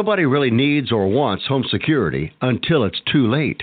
Nobody really needs or wants home security until it's too late.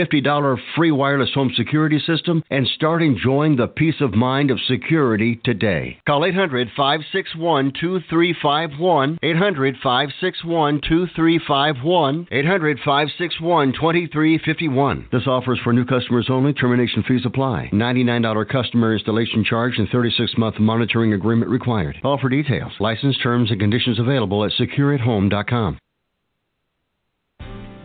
$50 free wireless home security system and start enjoying the peace of mind of security today. Call 800 561 2351. 800 561 2351. 800 561 2351. This offer is for new customers only. Termination fees apply. $99 customer installation charge and 36 month monitoring agreement required. All for details. License terms and conditions available at secureathome.com.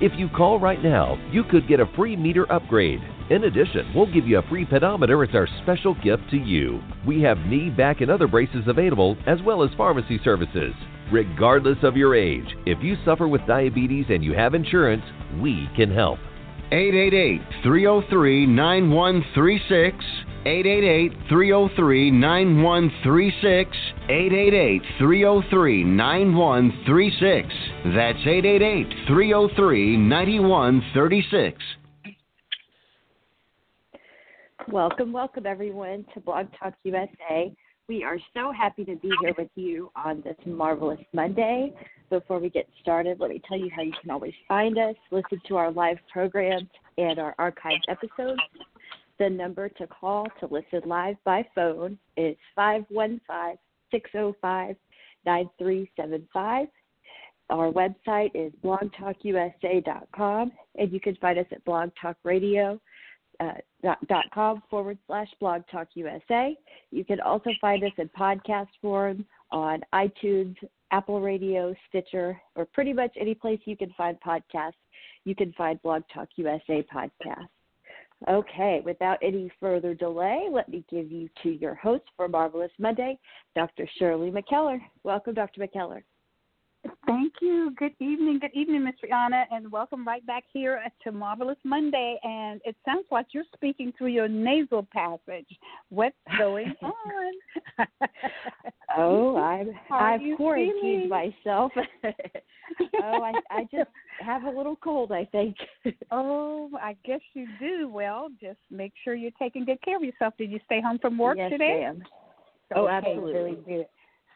If you call right now, you could get a free meter upgrade. In addition, we'll give you a free pedometer as our special gift to you. We have knee, back, and other braces available, as well as pharmacy services. Regardless of your age, if you suffer with diabetes and you have insurance, we can help. 888 303 9136. 888 303 9136. 888 303 9136. That's 888 303 9136. Welcome, welcome everyone to Blog Talk USA. We are so happy to be here with you on this marvelous Monday. Before we get started, let me tell you how you can always find us, listen to our live programs and our archived episodes. The number to call to listen live by phone is 515 605 9375. Our website is blogtalkusa.com, and you can find us at blogtalkradio.com uh, forward slash blogtalkusa. You can also find us in podcast form on iTunes, Apple Radio, Stitcher, or pretty much any place you can find podcasts. You can find Blog Talk USA podcast. Okay, without any further delay, let me give you to your host for Marvelous Monday, Dr. Shirley McKellar. Welcome, Dr. McKellar. Thank you. Good evening. Good evening, Miss Rihanna, and welcome right back here to Marvelous Monday. And it sounds like you're speaking through your nasal passage. What's going on? oh, I'm, I've quarantined feeling? myself. oh, I, I just have a little cold, I think. oh, I guess you do. Well, just make sure you're taking good care of yourself. Did you stay home from work yes, today? Ma'am. Oh, okay, absolutely. Very good.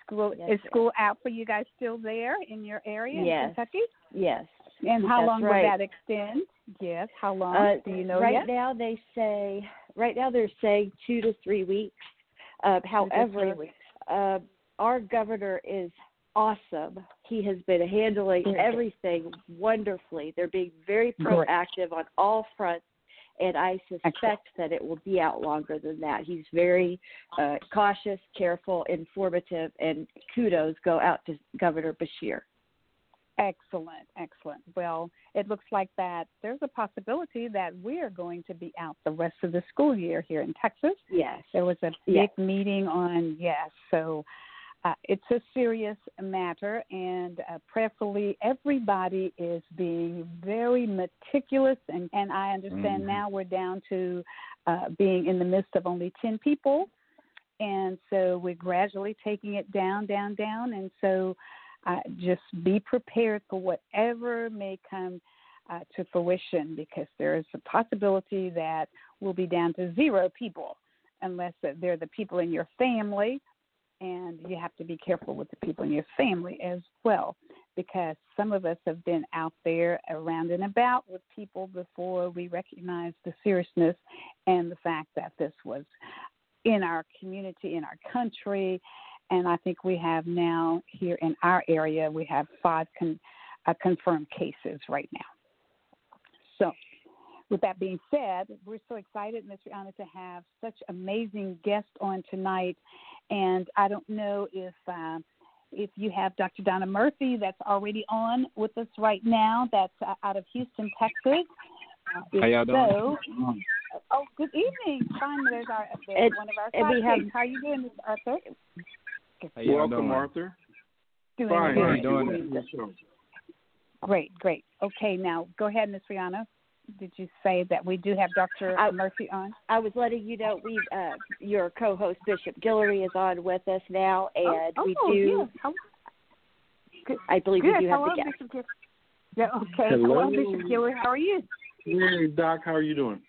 School yes, is school out for you guys still there in your area yes. in Kentucky? Yes. And how That's long right. will that extend? Yes. How long? Uh, Do you know right yet? now they say right now they're saying two to three weeks. Uh, however, weeks. uh, our governor is awesome. He has been handling everything wonderfully. They're being very proactive on all fronts, and I suspect that it will be out longer than that. He's very uh, cautious, careful, informative, and kudos go out to Governor Beshear. Excellent, excellent. Well, it looks like that there's a possibility that we're going to be out the rest of the school year here in Texas. Yes. There was a big Yes. meeting on yes, so uh, it's a serious matter, and uh, prayerfully, everybody is being very meticulous. And, and I understand Mhm. now we're down to uh, being in the midst of only 10 people. And so we're gradually taking it down, down, down. And so uh, just be prepared for whatever may come uh, to fruition because there is a possibility that we'll be down to zero people unless they're the people in your family and you have to be careful with the people in your family as well because some of us have been out there around and about with people before we recognized the seriousness and the fact that this was in our community, in our country. And I think we have now here in our area, we have five con- uh, confirmed cases right now. So, with that being said, we're so excited, Ms. Rihanna, to have such amazing guests on tonight. And I don't know if uh, if you have Dr. Donna Murphy that's already on with us right now, that's uh, out of Houston, Texas. Uh, How y'all doing? So, oh, good evening. Fine, there's our there's and, one of our and we have, How are you doing, Mr. Arthur? How y'all Welcome, doing? Arthur. Doing Fine. good. How you doing? Great, great. Okay, now go ahead, Ms. Rihanna. Did you say that we do have Dr. I- Murphy on? I was letting you know we uh, your co-host Bishop Guillory is on with us now, and oh, we oh, do. yeah. How- I believe Good. we do have Hello, the guest. Bishop Gill- Yeah, okay. Hello. Bishop Guillory. How are you? Hey, Doc, how are you doing?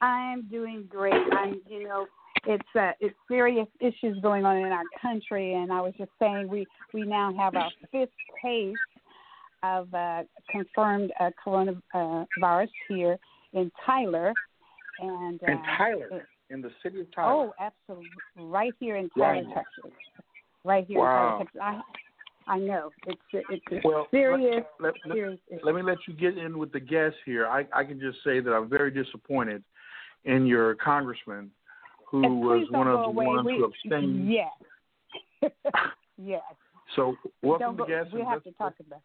I'm doing great. I'm, you know, it's uh, it's serious issues going on in our country, and I was just saying we we now have our fifth case of uh, confirmed uh, coronavirus here in Tyler, and uh, In Tyler, in the city of Tyler. Oh, absolutely, right here in Tyler, Wow. Texas. Right here Wow. in Tyler, Texas. I I know it's it's a Well, serious let, let, serious issue. let me let you get in with the guests here. I, I can just say that I'm very disappointed in your congressman who And was one of the away. ones we, who abstained. Yes. yes. So welcome don't to guests. we have let's- to talk about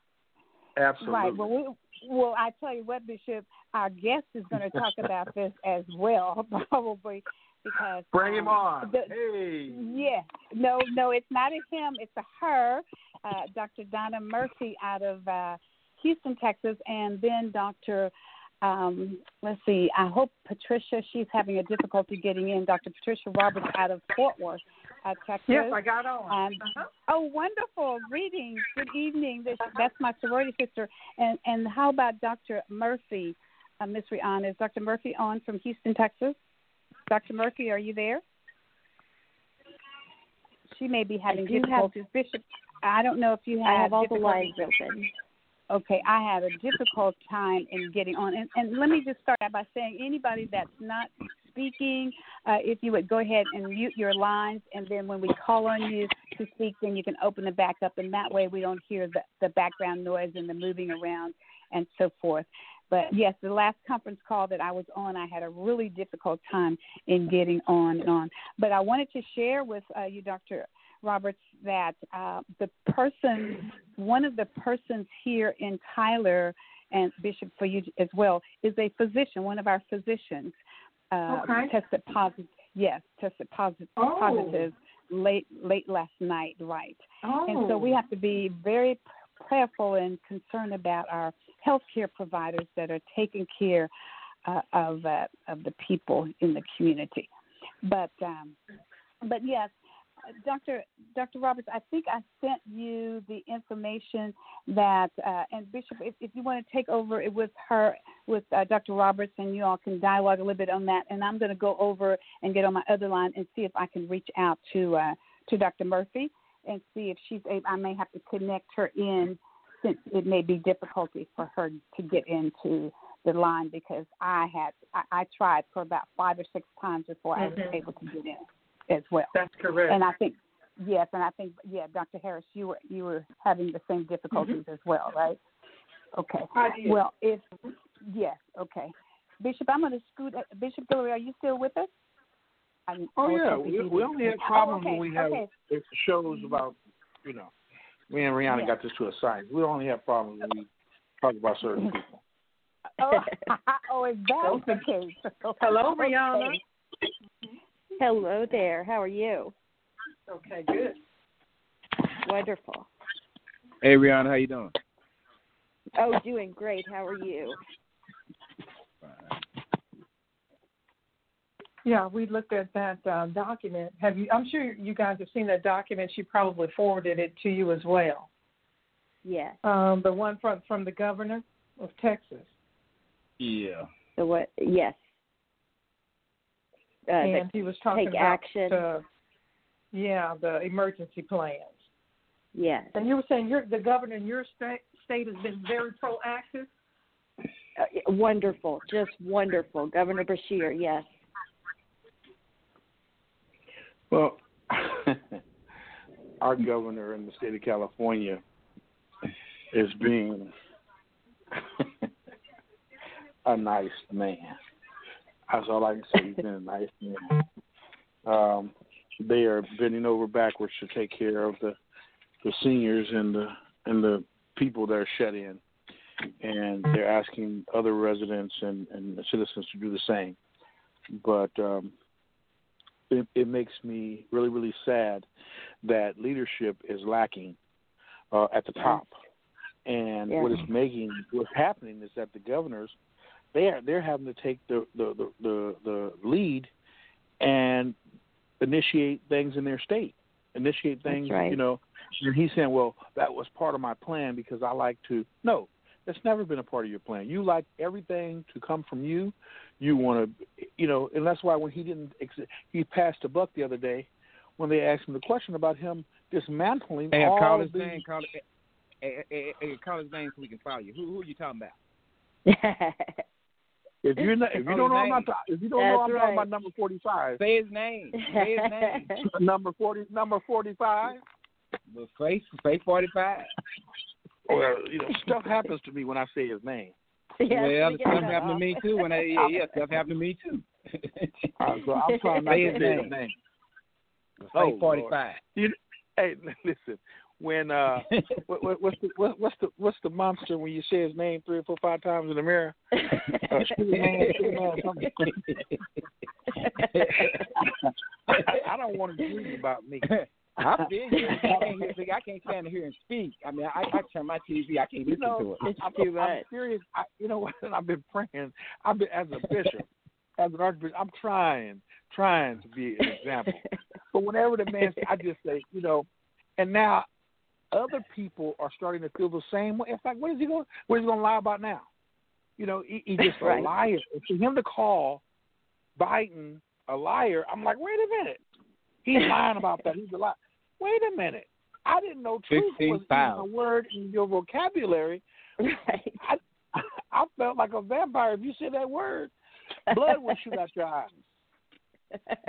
Absolutely. Right. Well, we, well, I tell you what, Bishop, our guest is going to talk about this as well, probably because Bring him um, on. the- hey. Yeah. No, no, it's not a him. It's a her, uh, Dr. Donna Murphy out of uh, Houston, Texas, and then Dr. Um, let's see. I hope Patricia. She's having a difficulty getting in. Dr. Patricia Roberts out of Fort Worth, uh, Texas. Yes, I got on. Um, Uh-huh. Oh, wonderful! Greetings. Good evening. This, that's my sorority sister. And and how about Dr. Murphy, uh, Miss Rihanna? Is Dr. Murphy on from Houston, Texas? Dr. Murphy, are you there? She may be having do have- Bishop, I don't know if you have. I have all the lines open. Okay, I had a difficult time in getting on. And, and let me just start out by saying anybody that's not speaking, uh, if you would go ahead and mute your lines, and then when we call on you to speak, then you can open it back up, and that way we don't hear the, the background noise and the moving around and so forth. But yes, the last conference call that I was on, I had a really difficult time in getting on and on. But I wanted to share with uh, you, Dr. Roberts, that uh, the person, one of the persons here in Tyler, and Bishop for you as well, is a physician, one of our physicians. Uh, Okay. Tested positive. Yes, tested positive. Oh. Positive late late last night. Right. Oh. And so we have to be very prayerful and concerned about our healthcare providers that are taking care uh, of uh, of the people in the community. But um, but yes, Dr. Dr. Roberts, I think I sent you the information that uh, and Bishop, if, if you want to take over it with her with uh, Dr. Roberts, and you all can dialogue a little bit on that, and I'm going to go over and get on my other line and see if I can reach out to uh, to Dr. Murphy and see if she's able. I may have to connect her in since it may be difficulty for her to get into the line because I had I, I tried for about five or six times before I was Mhm. able to get in as well. That's correct. And I think yes, and I think yeah, Dr. Harris, you were you were having the same difficulties mm-hmm. as well, right? Okay. I did. Well, if yes, okay. Bishop, I'm going to scoot. Bishop Guillory, are you still with us? I, Oh I yeah, we, we only have Oh, problems okay, when we have okay. shows mm-hmm. about, you know, me and Rihanna Yeah. got this to a side. We only have problems when we talk about certain people. Oh, oh, is that the case? Hello, Okay. Rihanna. Hello there. How are you? Okay, good. Wonderful. Hey, Rihanna, how you doing? Oh, doing great. How are you? Yeah, we looked at that uh, document. Have you? I'm sure you guys have seen that document. She probably forwarded it to you as well. Yes. Um, the one from from the governor of Texas. Yeah. The what? Yes. Uh, and he was talking take about action. The, yeah, the emergency plans. yes. And you were saying your the governor in your state state has been very proactive. Uh, wonderful, just wonderful, Governor Beshear. Yes. Well, our governor in the state of California is being a nice man. That's all I can say. He's been a nice man. Um, they are bending over backwards to take care of the the seniors and the and the people that are shut in, and they're asking other residents and, and citizens to do the same. But um, it, it makes me really, really sad that leadership is lacking uh, at the top. And Yeah. what is making what's happening is that the governors they are they're having to take the the, the, the, the lead and initiate things in their state. Initiate things, right. you know. And he's saying, Well, that was part of my plan because I like to no, that's never been a part of your plan. You like everything to come from you. You want to, you know, and that's why when he didn't, ex- he passed a buck the other day when they asked him the question about him dismantling Hey, all call his the. name. Call it. Hey, hey, hey, call his name so we can follow you. Who, who are you talking about? If you're not, if you don't his know, I'm not. If you don't know, I'm right. talking about number forty-five. Say his name. Say his name. number forty, number forty-five. Well, say say forty five. Well, you know, stuff happens to me when I say his name. yes, well, stuff that happened to me too. When I yeah, yeah stuff happened to me too. Uh, so I'm trying not to his say his name. name. Say Oh, forty five. You, hey, listen. When uh, what, what, what's the what, what's the what's the monster when you say his name three or four five times in the mirror? Uh, Man, Sugar Man, something. I, I don't want to dream about me. I feel you. I can't, hear- I can't stand to hear him speak. I mean, I, I turn my TV. I can't You listen know, to it. It's I'm, I'm serious. I, you know what? I've been praying. I've been as a bishop, as an archbishop. I'm trying, trying to be an example. But whenever the man, I just say, you know, and now other people are starting to feel the same way. In fact, what is he going? What is he going to lie about now? You know, he, he's just Right. a liar. And for him to call Biden a liar, I'm like, wait a minute. He's lying about that. He's a liar. Wait a minute. I didn't know truth was even a word in your vocabulary. right. I, I felt like a vampire. If you said that word, blood would shoot out your eyes.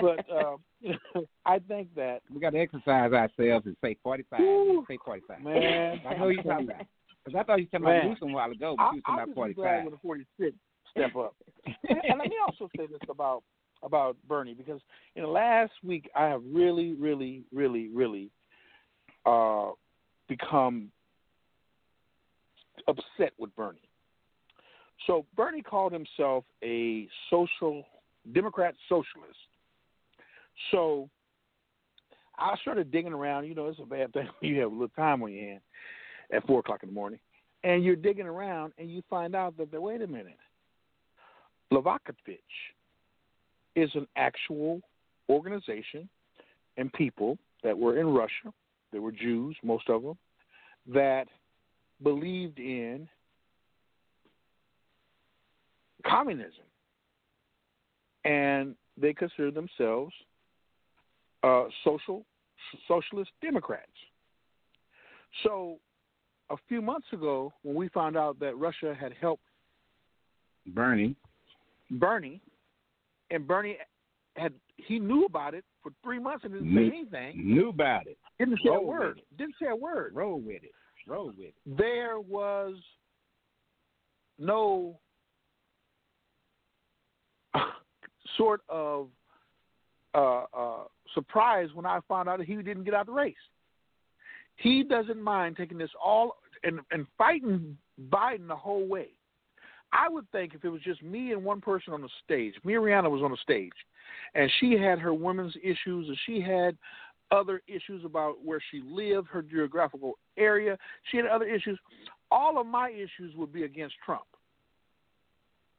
But um, I think that We got to exercise ourselves and say forty five. Say forty five. man, I know you're talking about. Because I thought you were talking about. Newsom a while ago, but I, you were talking I'm about forty just glad when the 46 step up. and, and let me also say this about about Bernie because in the last week I have really, really, really, really uh, become upset with Bernie. So Bernie called himself a social Democrat socialist. So I started digging around. You know, it's a bad thing when you have a little time on your hand at four o'clock in the morning, and you're digging around, and you find out that wait a minute, Lavakovich is an actual organization and people that were in Russia. They were Jews, most of them, that believed in communism, and they considered themselves uh, social socialist Democrats. So, a few months ago, when we found out that Russia had helped Bernie. Bernie, and Bernie had he knew about it for three months and didn't Knew- say anything. Knew about it. Didn't say a Roll with word. Didn't say a word. Roll with it. Roll with it. There was no sort of uh, uh, surprise when I found out that he didn't get out the race. He doesn't mind taking this all and, and fighting Biden the whole way. I would think if it was just me and one person on the stage, Rihanna was on the stage, and she had her women's issues and she had other issues about where she lived, her geographical area, she had other issues. All of my issues would be against Trump.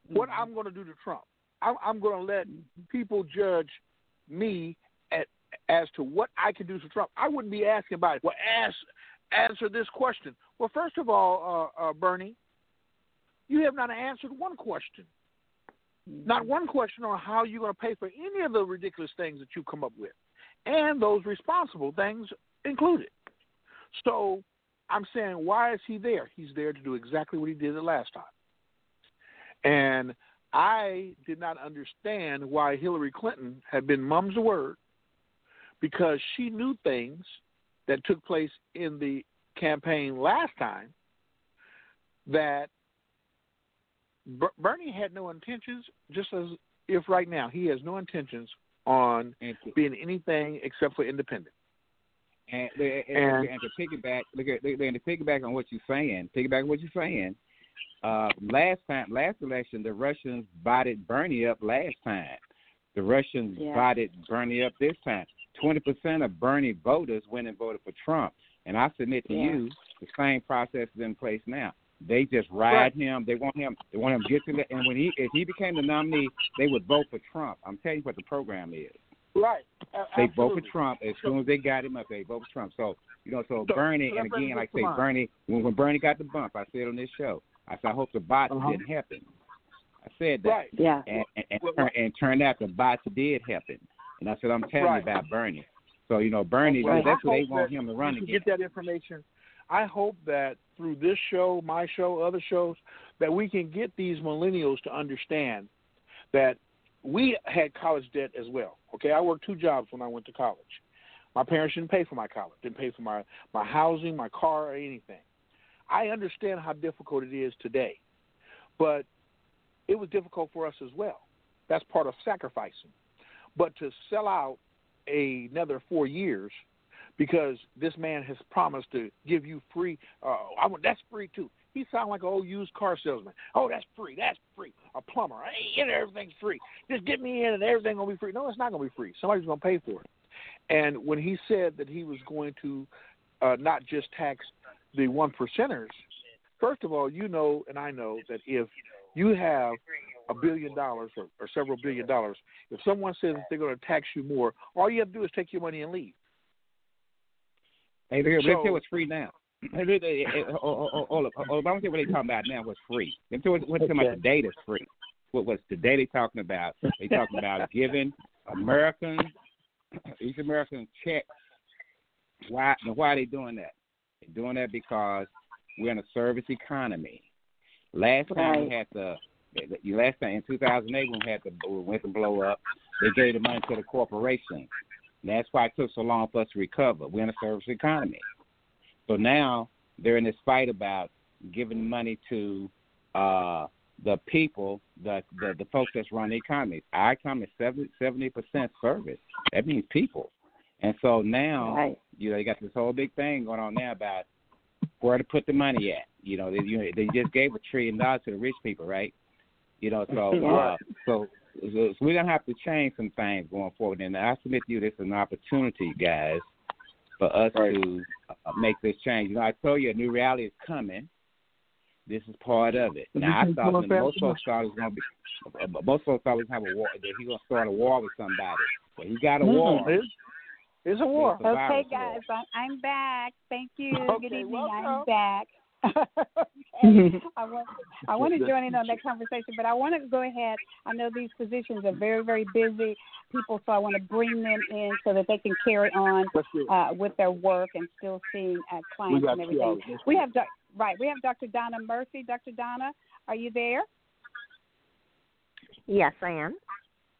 What mm-hmm. I'm going to do to Trump, I'm, I'm going to let people judge me as to what I can do for Trump. I wouldn't be asking about it. Well, ask answer this question. Well, first of all, uh, uh, Bernie, you have not answered one question. Not one question on how you're going to pay for any of the ridiculous things that you come up with, and those responsible things included. So I'm saying, why is he there? He's there to do exactly what he did the last time. And I did not understand why Hillary Clinton had been mum's the word because she knew things that took place in the campaign last time that Bernie had no intentions, just as if right now he has no intentions on being anything except for independent. And, and, and, and to piggyback, look at, and to piggyback on what you're saying, piggyback on what you're saying. Uh, last time, last election, the Russians botted Bernie up. Last time, the Russians yeah. botted Bernie up this time. Twenty percent of Bernie voters went and voted for Trump. And I submit to yeah. you, the same process is in place now. They just ride right. him. They want him. They want him to get to the. And when he, if he became the nominee, they would vote for Trump. I'm telling you what the program is. Right. They vote for Trump as soon as they got him up. They vote for Trump. So you know, so, so Bernie, and again, like I say, Bernie, when, when Bernie got the bump, I said on this show, I said I hope the bots uh-huh. didn't happen. I said that. Right. Yeah. And and, and, well, and turned out the bots did happen. And I said I'm telling right. you about Bernie. So you know, Bernie, well, that's what they want him to run again. Get that information. I hope that through this show, my show, other shows, that we can get these millennials to understand that we had college debt as well. Okay, I worked two jobs when I went to college. My parents didn't pay for my college, didn't pay for my my housing, my car, or anything. I understand how difficult it is today, but it was difficult for us as well. That's part of sacrificing. But to sell out a, another four years because this man has promised to give you free. Uh, I want that's free too. He sounds like an old used car salesman. Oh, that's free. That's free. A plumber. Hey, everything's free. Just get me in, and everything gonna be free. No, it's not gonna be free. Somebody's gonna pay for it. And when he said that he was going to uh, not just tax the one percenters, first of all, you know, and I know that if you have a billion dollars or, or several billion dollars, if someone says that they're going to tax you more, all you have to do is take your money and leave. Hey, let's so, hear what's free now. Hold eh, eh, oh, oh, oh, up. I want to say what they're talking about now was free. Let me tell what talking about today that's free. What was today they talking about? They talking about giving Americans, East Americans checks. Why? Why are they doing that? They're doing that because we're in a service economy. Last time we had the last time in 2008 when we had the went to blow up, they gave the money to the corporation. That's why it took so long for us to recover. We're in a service economy. So now they're in this fight about giving money to uh, the people, the, the the folks that's run the economy. Our economy is 70 percent service. That means people. And so now, right. you know, they got this whole big thing going on now about where to put the money at. You know, they you know, they just gave a trillion dollars to the rich people, right? You know, so uh, so so we're gonna have to change some things going forward. And I submit to you, this is an opportunity, guys, for us right. to uh, make this change. You know, I told you a new reality is coming. This is part of it. Now I thought that most folks thought it was gonna be, uh, most folks thought we was gonna have a war. That he's gonna start a war with somebody. But he got a mm-hmm. war. It's, it's a war. It's a okay, guys, war. I'm back. Thank you. Okay, Good evening. welcome. I'm back. Okay. I want I want to join in on that conversation, but I want to go ahead. I know these physicians are very very busy people, so I want to bring them in so that they can carry on uh, with their work and still seeing uh, clients and everything. We have right. We have Dr. Donna Murphy. Dr. Donna, are you there? Yes, I am.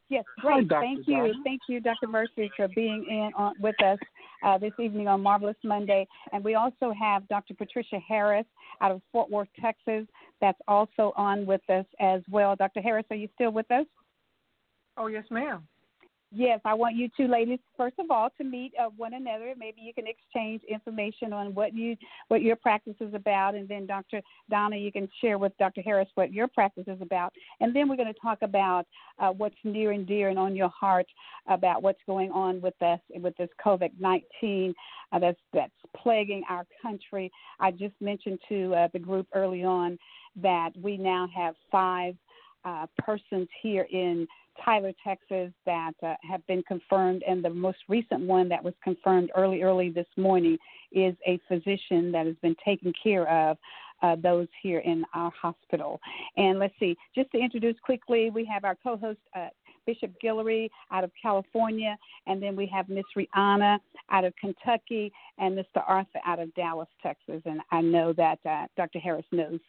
Yes, great. Hi, Thank you. Thank you, Dr. Murphy, for being in on, with us uh, this evening on Marvelous Monday. And we also have Dr. Patricia Harris out of Fort Worth, Texas, that's also on with us as well. Dr. Harris, are you still with us? Oh, yes, ma'am. Yes, I want you two ladies first of all to meet uh, one another. Maybe you can exchange information on what you what your practice is about, and then Dr. Donna, you can share with Dr. Harris what your practice is about, and then we're going to talk about uh, what's near and dear and on your heart about what's going on with us with this COVID nineteen uh, that's that's plaguing our country. I just mentioned to uh, the group early on that we now have five uh, persons here in Tyler, Texas, that uh, have been confirmed, and the most recent one that was confirmed early, early this morning is a physician that has been taking care of uh, those here in our hospital. And let's see, just to introduce quickly, we have our co-host uh, Bishop Guillory out of California, and then we have Miss Rihanna out of Kentucky, and Mr. Arthur out of Dallas, Texas. And I know that uh, Dr. Harris knows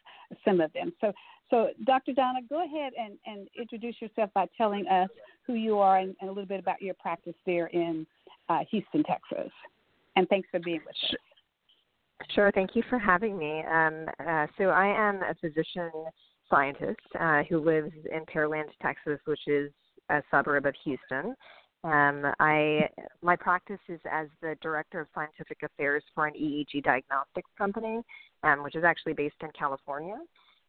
some of them. So, so Dr. Donna, go ahead and, and introduce yourself by telling us who you are and, and a little bit about your practice there in uh, Houston, Texas. And thanks for being with us. Sure. Thank you for having me. Um, uh, so I am a physician scientist uh, who lives in Pearland, Texas, which is a suburb of Houston. Um, I my practice is as the director of scientific affairs for an EEG diagnostics company, um, which is actually based in California.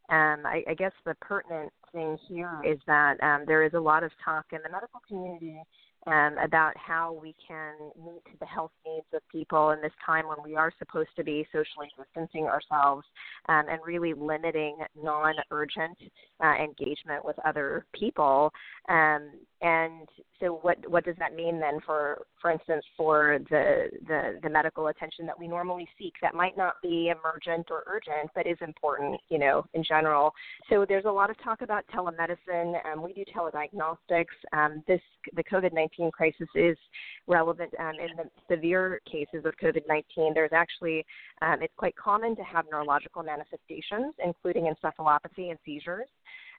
Um, I, I guess the pertinent thing here is that um, there is a lot of talk in the medical community um, about how we can meet the health needs of people in this time when we are supposed to be socially distancing ourselves um, and really limiting non urgent uh, engagement with other people. Um, and so, what, what does that mean then for, for instance, for the, the, the medical attention that we normally seek that might not be emergent or urgent, but is important, you know, in general? So, there's a lot of talk about telemedicine. Um, we do telediagnostics. Um, this the COVID 19 crisis is relevant um, in the severe cases of COVID 19. There's actually, um, it's quite common to have neurological manifestations, including encephalopathy and seizures.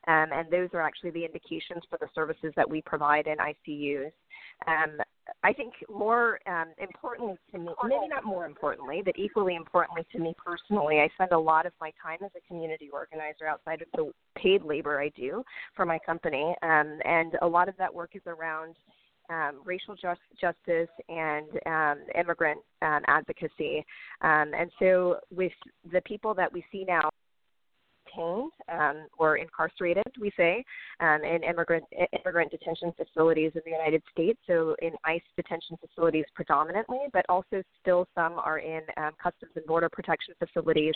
Um, and those are actually the indications for the services that we provide in ICUs. Um, I think more um, importantly to me, maybe not more importantly, but equally importantly to me personally, I spend a lot of my time as a community organizer outside of the paid labor I do for my company, um, and a lot of that work is around um, racial just, justice and um, immigrant um, advocacy. Um, and so, with the people that we see now detained um, or incarcerated, we say, um, in immigrant immigrant detention facilities in the United States. So in ICE detention facilities predominantly, but also still some are in um, Customs and Border Protection facilities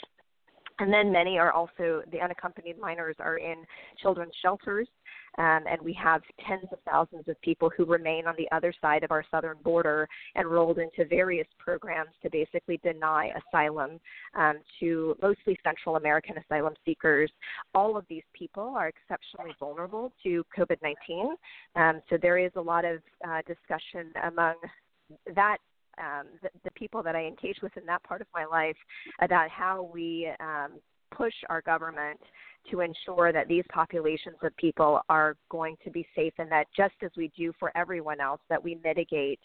and then many are also the unaccompanied minors are in children's shelters um, and we have tens of thousands of people who remain on the other side of our southern border enrolled into various programs to basically deny asylum um, to mostly Central American asylum seekers. All of these people are exceptionally vulnerable to COVID 19. Um, so there is a lot of uh, discussion among that um, the, the people that I engage with in that part of my life about how we um, push our government to ensure that these populations of people are going to be safe and that just as we do for everyone else that we mitigate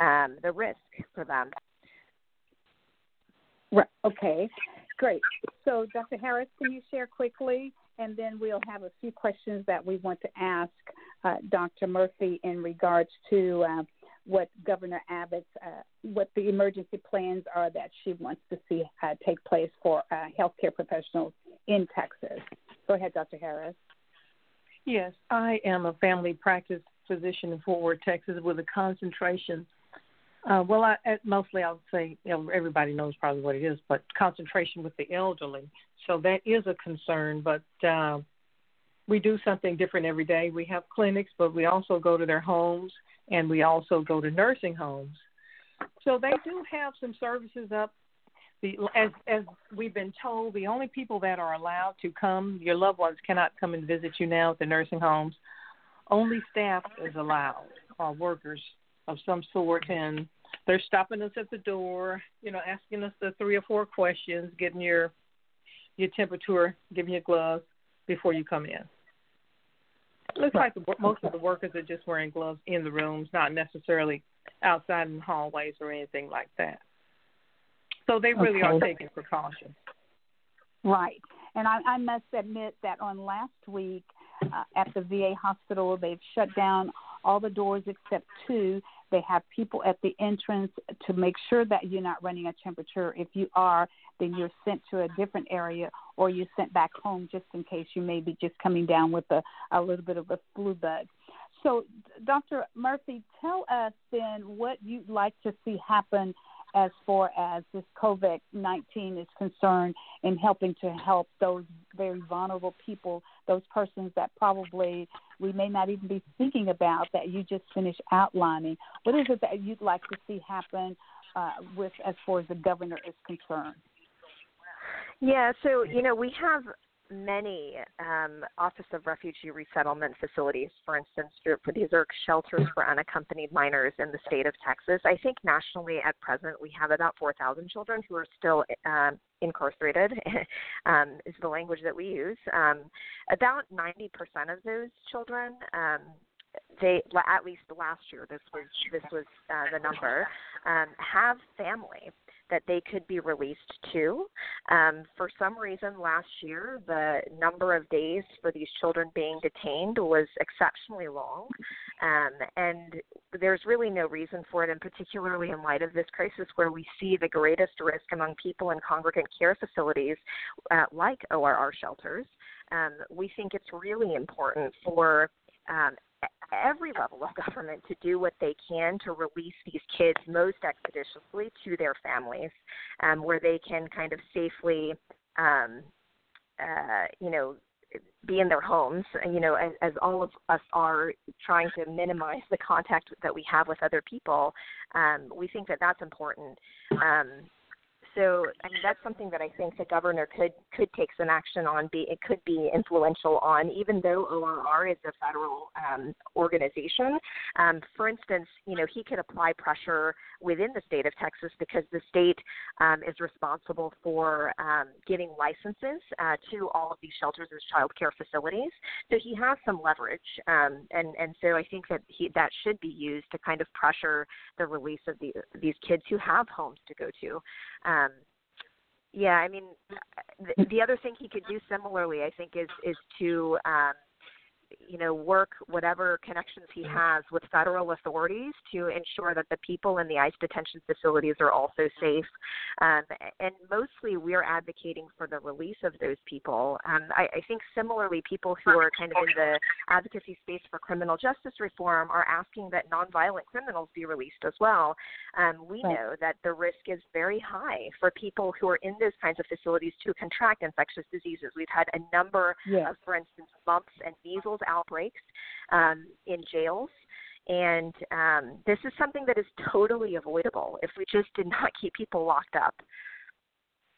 um, the risk for them. Right okay great. So dr harris can you share quickly and then we'll have a few questions that we want to ask uh, dr murphy in regards to uh, what Governor Abbott's, uh, what the emergency plans are that she wants to see uh, take place for uh, healthcare professionals in Texas. Go ahead, Dr. Harris. Yes, I am a family practice physician in Fort Worth, Texas, with a concentration. Uh, well, I, mostly I would say you know, everybody knows probably what it is, but concentration with the elderly. So that is a concern, but uh, we do something different every day. We have clinics, but we also go to their homes and we also go to nursing homes. So they do have some services up. The, as as we've been told, the only people that are allowed to come, your loved ones cannot come and visit you now at the nursing homes. Only staff is allowed, or workers of some sort, and they're stopping us at the door, you know, asking us the three or four questions, getting your your temperature, giving you gloves before you come in. Looks like the, most of the workers are just wearing gloves in the rooms, not necessarily outside in the hallways or anything like that. So they really okay. are taking precautions. Right. And I, I must admit that on last week uh, at the VA hospital, they've shut down all the doors except two. They have people at the entrance to make sure that you're not running a temperature. If you are, then you're sent to a different area or you're sent back home just in case you may be just coming down with a, a little bit of a flu bug. So, Dr. Murphy, tell us then what you'd like to see happen as far as this COVID 19 is concerned in helping to help those very vulnerable people, those persons that probably we may not even be thinking about that you just finished outlining. What is it that you'd like to see happen uh, with as far as the governor is concerned? Yeah, so you know we have many um, Office of Refugee Resettlement facilities, for instance, for these are shelters for unaccompanied minors in the state of Texas. I think nationally at present we have about 4,000 children who are still um, incarcerated, um, is the language that we use. Um, about 90% of those children um, they at least last year this was this was uh, the number um, have family that they could be released to. Um, for some reason, last year, the number of days for these children being detained was exceptionally long, um, and there's really no reason for it, and particularly in light of this crisis where we see the greatest risk among people in congregate care facilities uh, like ORR shelters. Um, we think it's really important for um, every level of government to do what they can to release these kids most expeditiously to their families, um, where they can kind of safely, um, uh, you know, be in their homes. You know, as, as all of us are trying to minimize the contact that we have with other people, um, we think that that's important. Um, so I mean, that's something that I think the governor could could take some action on. Be it could be influential on, even though ORR is a federal um, organization. Um, for instance, you know he could apply pressure within the state of Texas because the state um, is responsible for um, giving licenses uh, to all of these shelters as child care facilities. So he has some leverage, um, and and so I think that he that should be used to kind of pressure the release of the, these kids who have homes to go to. Um, yeah, I mean, the, the other thing he could do similarly, I think, is is to um, you know, work whatever connections he mm-hmm. has with federal authorities to ensure that the people in the ICE detention facilities are also safe. Um, and mostly we're advocating for the release of those people. Um, I, I think similarly, people who are kind of in the advocacy space for criminal justice reform are asking that nonviolent criminals be released as well. Um, we right. know that the risk is very high for people who are in those kinds of facilities to contract infectious diseases. We've had a number of, for instance, mumps and measles outbreaks um, in jails. And um, this is something that is totally avoidable if we just did not keep people locked up.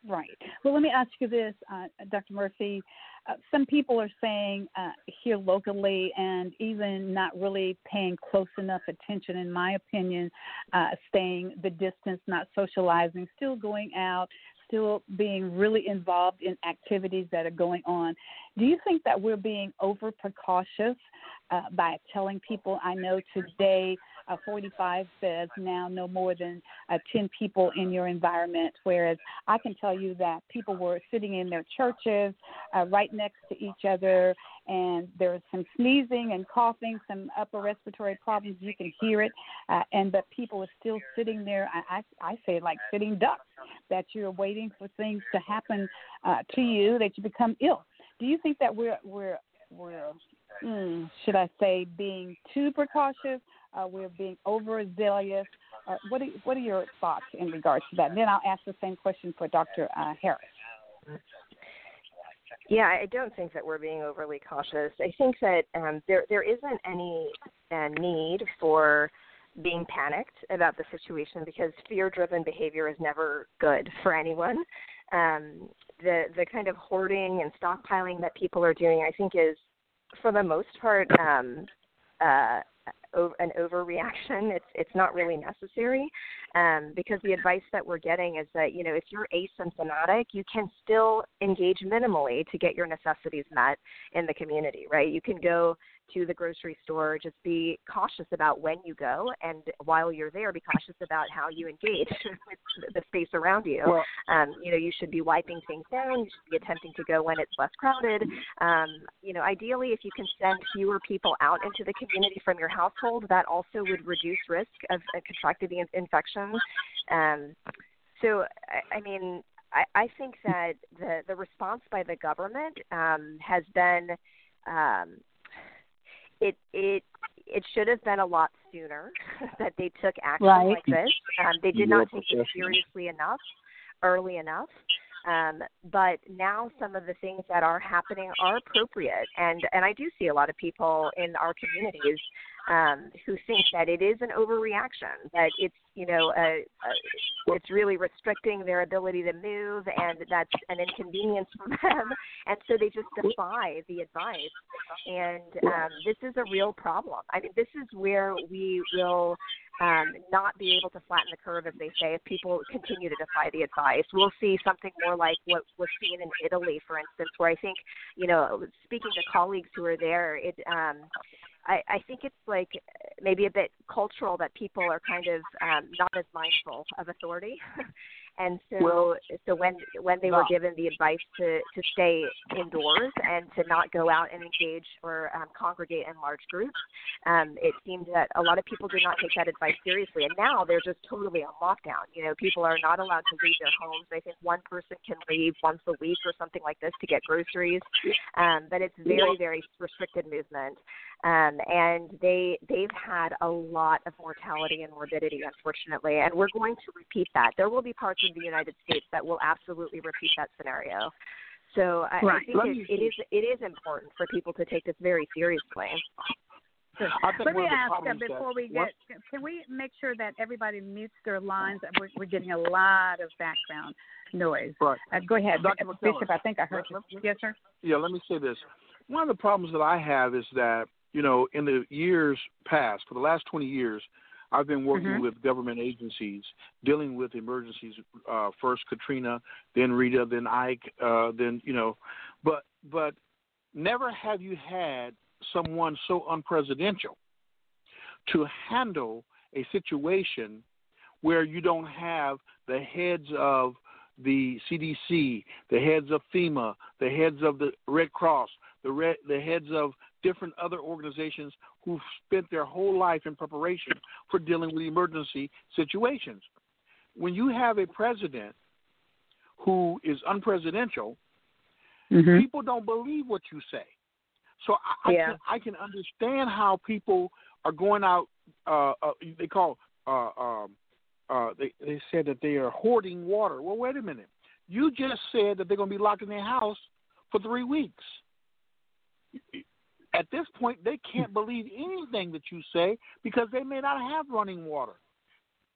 Right. Well, let me ask you this, uh, Dr. Murphy. Uh, some people are saying uh, here locally and even not really paying close enough attention, in my opinion, uh, staying the distance, not socializing, still going out, still being really involved in activities that are going on. Do you think that we're being over precautious uh, by telling people? I know today uh, 45 says now no more than uh, 10 people in your environment, whereas I can tell you that people were sitting in their churches uh, right next to each other, and there was some sneezing and coughing, some upper respiratory problems. You can hear it, uh, and but people are still sitting there. I, I, I say like sitting ducks, that you're waiting for things to happen uh, to you, that you become ill. Do you think that we're we're we're mm, should I say being too precautious? Uh, we're being overzealous. Uh, what, are, what are your thoughts in regards to that? And then I'll ask the same question for Dr. Uh, Harris. Yeah, I don't think that we're being overly cautious. I think that um, there there isn't any uh, need for being panicked about the situation because fear-driven behavior is never good for anyone. Um, the the kind of hoarding and stockpiling that people are doing, I think, is for the most part um, uh, an overreaction. It's it's not really necessary um, because the advice that we're getting is that you know if you're asymptomatic, you can still engage minimally to get your necessities met in the community. Right? You can go to the grocery store, just be cautious about when you go, and while you're there, be cautious about how you engage with the space around you. Well, um, you know, you should be wiping things down. You should be attempting to go when it's less crowded. Um, you know, ideally, if you can send fewer people out into the community from your household, that also would reduce risk of, of contracting the infection. Um, so, I, I mean, I, I think that the the response by the government um, has been um, it it it should have been a lot sooner that they took action right. like this. Um, they did not take it seriously enough early enough. Um, but now some of the things that are happening are appropriate, and and I do see a lot of people in our communities um, who think that it is an overreaction, that it's you know a, a, it's really restricting their ability to move, and that's an inconvenience for them, and so they just defy the advice. And um, this is a real problem. I mean, this is where we will um, not be able to flatten the curve, as they say, if people continue to defy the advice. We'll see something more like what was seen in Italy, for instance, where I think, you know, speaking to colleagues who are there, it um, I, I think it's like maybe a bit cultural that people are kind of um, not as mindful of authority. and so well, so when when they were given the advice to to stay indoors and to not go out and engage or um, congregate in large groups um it seemed that a lot of people did not take that advice seriously. And now they're just totally on lockdown. You know people are not allowed to leave their homes. I think one person can leave once a week or something like this to get groceries. Um but it's very very restricted movement um, and they they've had a lot of mortality and morbidity, unfortunately, and we're going to repeat that. There will be parts of the United States that will absolutely repeat that scenario. So I, right. I think it, it is it is important for people to take this very seriously. Let me ask uh, before we get, can we make sure that everybody mutes their lines? We're, we're getting a lot of background noise. Right. Uh, go ahead, Dr. Bishop. I think I heard you. Yes, sir. Yeah, let me say this. One of the problems that I have is that you know, in the years past, for the last 20 years, I've been working mm-hmm. with government agencies dealing with emergencies. Uh, first Katrina, then Rita, then Ike, uh, then you know, but but never have you had someone so unpresidential to handle a situation where you don't have the heads of the CDC, the heads of FEMA, the heads of the Red Cross, the red, the heads of different other organizations who've spent their whole life in preparation for dealing with emergency situations. When you have a president who is unpresidential, mm-hmm. people don't believe what you say. So I, yeah. I, can, I can understand how people are going out. Uh, uh, they call uh, um, uh, they they said that they are hoarding water. Well, wait a minute. You just said that they're going to be locked in their house for three weeks at this point they can't believe anything that you say because they may not have running water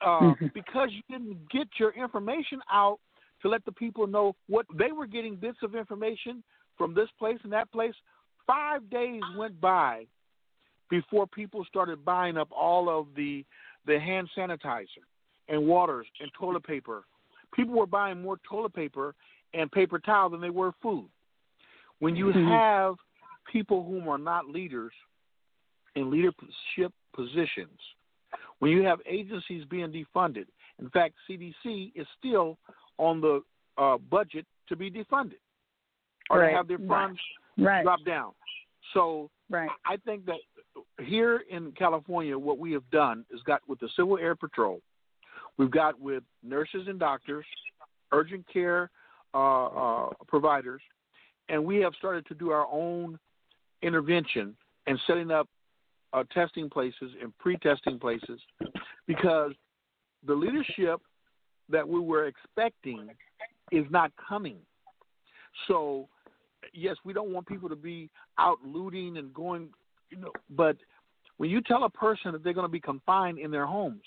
uh, mm-hmm. because you didn't get your information out to let the people know what they were getting bits of information from this place and that place five days went by before people started buying up all of the the hand sanitizer and waters and toilet paper people were buying more toilet paper and paper towel than they were food when you mm-hmm. have people whom are not leaders in leadership positions, when you have agencies being defunded, in fact, CDC is still on the uh, budget to be defunded or right. to have their funds right. drop down. So right. I think that here in California, what we have done is got with the Civil Air Patrol, we've got with nurses and doctors, urgent care uh, uh, providers, and we have started to do our own intervention and setting up uh, testing places and pre-testing places because the leadership that we were expecting is not coming. So, yes, we don't want people to be out looting and going, you know, but when you tell a person that they're going to be confined in their homes,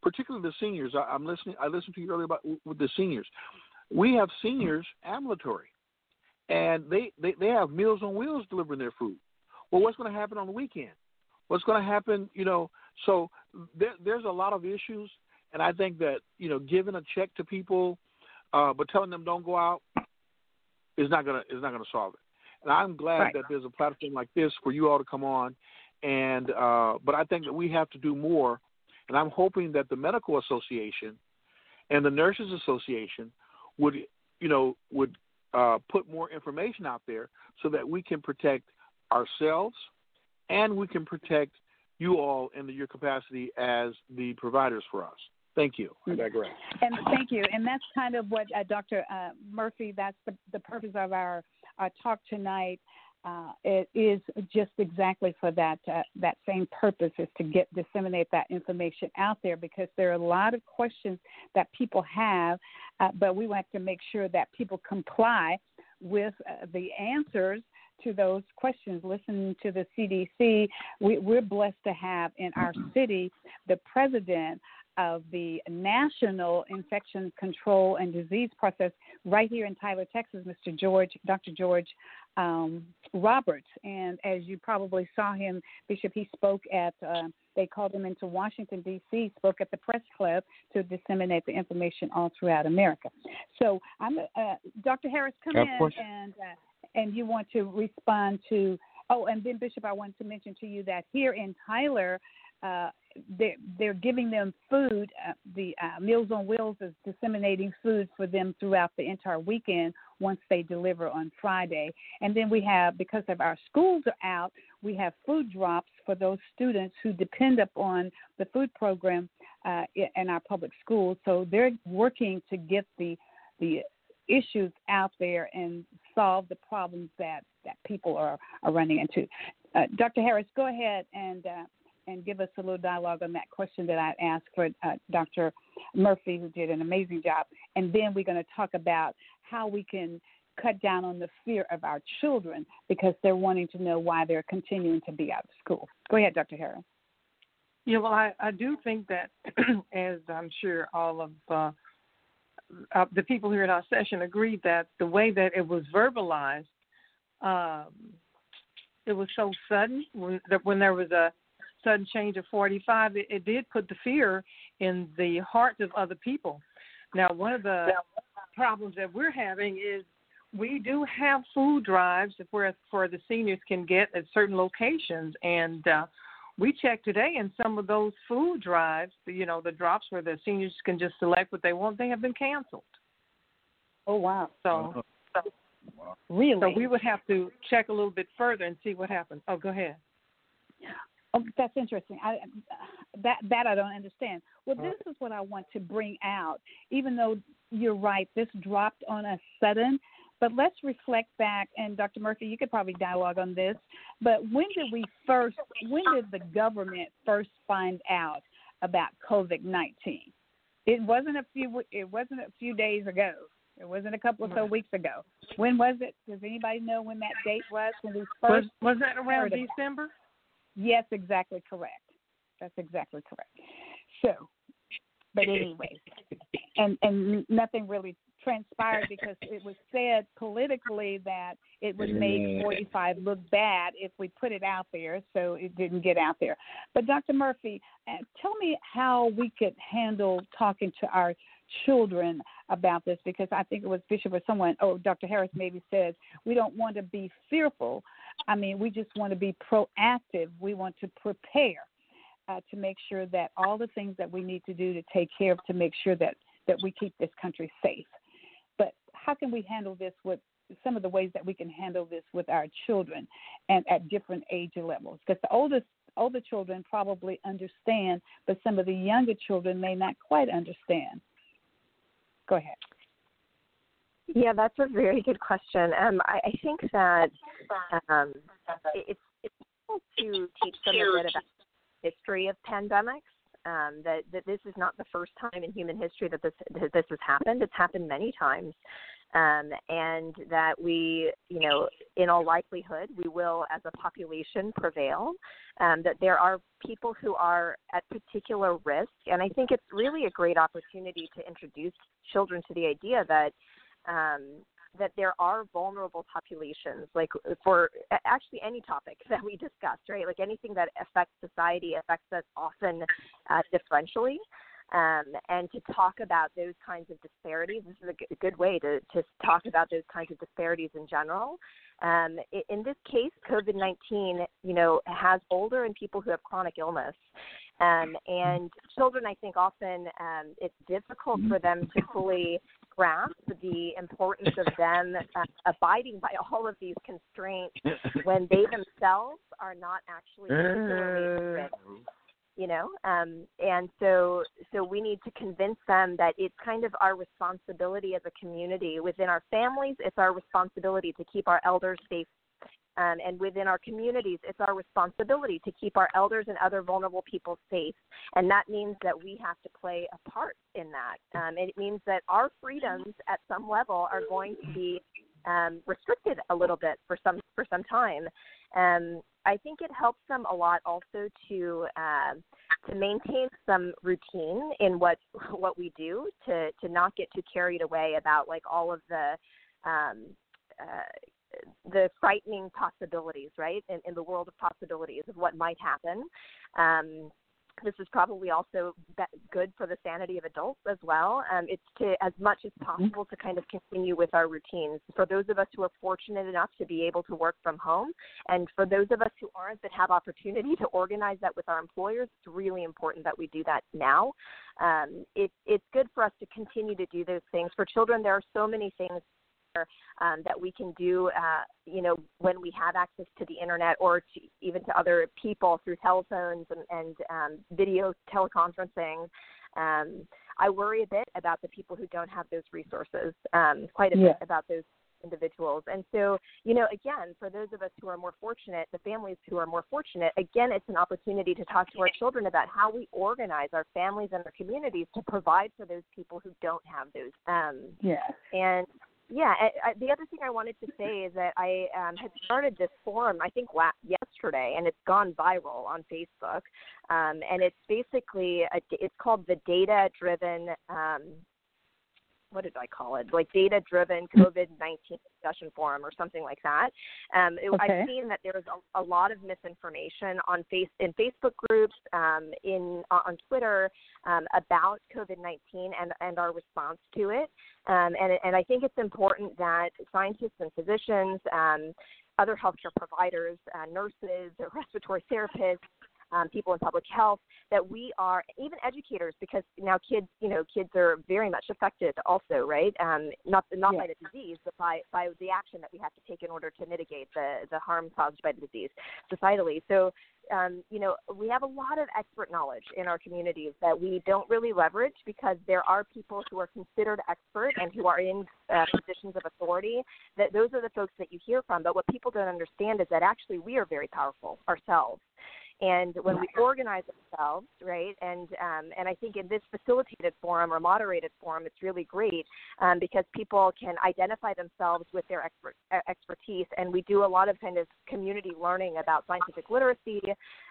particularly the seniors, I, am listening. I listened to you earlier about with the seniors. We have seniors ambulatory and they, they, they have Meals on Wheels delivering their food. Well, what's going to happen on the weekend? What's going to happen? You know, so there, there's a lot of issues, and I think that you know, giving a check to people, uh, but telling them don't go out, is not gonna is not gonna solve it. And I'm glad right. that there's a platform like this for you all to come on, and uh, but I think that we have to do more, and I'm hoping that the medical association and the nurses association would you know would uh, put more information out there so that we can protect ourselves and we can protect you all in your capacity as the providers for us. Thank you. I digress. And thank you. And that's kind of what uh, Dr. Uh, Murphy. That's the, the purpose of our uh, talk tonight. Uh, it is just exactly for that uh, that same purpose is to get disseminate that information out there because there are a lot of questions that people have, uh, but we want to make sure that people comply with uh, the answers to those questions. Listen to the CDC, we, we're blessed to have in our city the president of the National Infection Control and Disease Process right here in Tyler, Texas, Mr. George, Dr. George um, Roberts. And as you probably saw him, Bishop, he spoke at, uh, they called him into Washington, D.C., spoke at the press club to disseminate the information all throughout America. So, I'm, uh, Dr. Harris, come of in course. and, uh, and you want to respond to. Oh, and then Bishop, I wanted to mention to you that here in Tyler, uh, they're, they're giving them food. Uh, the uh, Meals on Wheels is disseminating food for them throughout the entire weekend once they deliver on Friday. And then we have, because of our schools are out, we have food drops for those students who depend upon the food program uh, in our public schools. So they're working to get the the issues out there and solve the problems that, that people are, are running into. Uh, Dr. Harris, go ahead and uh, and give us a little dialogue on that question that I asked for uh, Dr. Murphy, who did an amazing job. And then we're going to talk about how we can cut down on the fear of our children because they're wanting to know why they're continuing to be out of school. Go ahead, Dr. Harris. Yeah, well, I, I do think that, as I'm sure all of uh, uh, the people here in our session agreed, that the way that it was verbalized, um, it was so sudden when, that when there was a sudden change of 45, it, it did put the fear in the hearts of other people. Now, one of the problems that we're having is we do have food drives where for the seniors can get at certain locations, and uh, we checked today, and some of those food drives, you know, the drops where the seniors can just select what they want, they have been canceled. Oh wow! So, so really, so we would have to check a little bit further and see what happens. Oh, go ahead. Oh, that's interesting. I, that that I don't understand. Well, this is what I want to bring out. Even though you're right, this dropped on us sudden. But let's reflect back, and Dr. Murphy, you could probably dialogue on this. But when did we first? When did the government first find out about COVID nineteen? It wasn't a few. It wasn't a few days ago. It wasn't a couple of so weeks ago. When was it? Does anybody know when that date was? When we first was, was that around? December? Yes, exactly correct. That's exactly correct. So, but anyway, and and nothing really transpired because it was said politically that it would make 45 look bad if we put it out there, so it didn't get out there. But Dr. Murphy, uh, tell me how we could handle talking to our children about this because I think it was Bishop or someone, oh, Dr. Harris maybe says we don't want to be fearful. I mean, we just want to be proactive. We want to prepare uh, to make sure that all the things that we need to do to take care of to make sure that that we keep this country safe. But how can we handle this with some of the ways that we can handle this with our children and at different age levels? Because the oldest older children probably understand, but some of the younger children may not quite understand. Go ahead. Yeah, that's a very good question. Um, I, I think that um, it's it's to teach them a bit about the history of pandemics. Um, that that this is not the first time in human history that this that this has happened. It's happened many times, um, and that we, you know, in all likelihood, we will, as a population, prevail. Um, that there are people who are at particular risk, and I think it's really a great opportunity to introduce children to the idea that um, that there are vulnerable populations, like for actually any topic that we discussed, right? Like anything that affects society affects us often uh, differentially. Um, and to talk about those kinds of disparities, this is a g- a good way to, to talk about those kinds of disparities in general. Um, in this case, COVID 19, you know, has older and people who have chronic illness. Um, and children, I think, often um, it's difficult for them to fully grasp the importance of them uh, abiding by all of these constraints when they themselves are not actually particularly risk you know? Um and so so we need to convince them that it's kind of our responsibility as a community within our families. It's our responsibility to keep our elders safe Um, and within our communities, it's our responsibility to keep our elders and other vulnerable people safe. And that means that we have to play a part in that. Um, it means that our freedoms at some level are going to be um, restricted a little bit for some for some time. Um, I think it helps them a lot also to uh, to maintain some routine in what what we do to to not get too carried away about like all of the um, uh, the frightening possibilities, right, in, in the world of possibilities of what might happen. Um, this is probably also good for the sanity of adults as well. Um, it's to as much as mm-hmm. possible to kind of continue with our routines. For those of us who are fortunate enough to be able to work from home, and for those of us who aren't that have opportunity to organize that with our employers, it's really important that we do that now. Um, it, it's good for us to continue to do those things. For children, there are so many things um, that we can do, uh, you know, when we have access to the internet or to, even to other people through telephones and, and um, video teleconferencing. Um, I worry a bit about the people who don't have those resources, um, quite a yeah. bit about those individuals. And so, you know, again, for those of us who are more fortunate, the families who are more fortunate, again, it's an opportunity to talk to our children about how we organize our families and our communities to provide for those people who don't have those. Um, yeah. And yeah, I, I, the other thing I wanted to say is that I um, had started this forum, I think last, yesterday, and it's gone viral on Facebook. Um, and it's basically a, it's called the Data Driven um, what did I call it? Like data driven COVID 19 discussion forum or something like that. Um, it, okay. I've seen that there is a, a, lot of misinformation on face in Facebook groups, um, in on Twitter um, about COVID 19 and and our response to it. Um, and and I think it's important that scientists and physicians. Um, other healthcare providers, uh, nurses, respiratory therapists, um, people in public health, that we are even educators because now kids, you know, kids are very much affected also, right? Um, not not by the disease, but by by the action that we have to take in order to mitigate the the harm caused by the disease societally. So um, you know, we have a lot of expert knowledge in our communities that we don't really leverage because there are people who are considered expert and who are in uh, positions of authority. That those are the folks that you hear from. But what people don't understand is that actually we are very powerful ourselves. And when we organize ourselves, right, and um, and I think in this facilitated forum or moderated forum, it's really great um, because people can identify themselves with their expert, expertise, and we do a lot of kind of community learning about scientific literacy,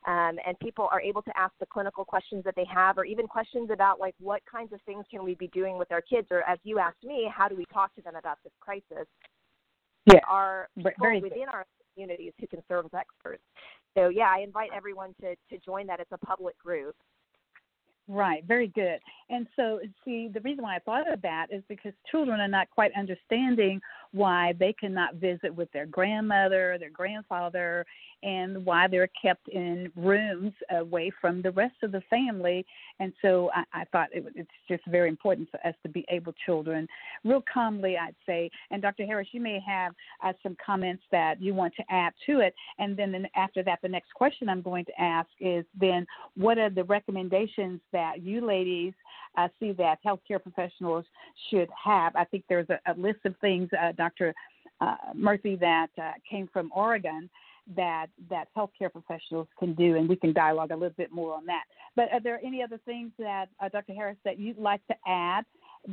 um, and people are able to ask the clinical questions that they have, or even questions about like what kinds of things can we be doing with our kids, or as you asked me, how do we talk to them about this crisis? Yeah, are people within our communities who can serve as experts. So yeah, I invite everyone to to join that. It's a public group. Right, very good. And so, see, the reason why I thought of that is because children are not quite understanding why they cannot visit with their grandmother, their grandfather, and why they're kept in rooms away from the rest of the family. And so I, I thought it, it's just very important for us to be able children real calmly, I'd say. And Dr. Harris, you may have uh, some comments that you want to add to it. And then after that, the next question I'm going to ask is then what are the recommendations that you ladies uh, see that healthcare professionals should have? I think there's a, a list of things, uh, Dr. Uh, Murphy, that uh, came from Oregon that that healthcare professionals can do, and we can dialogue a little bit more on that. But are there any other things that uh, Dr. Harris that you'd like to add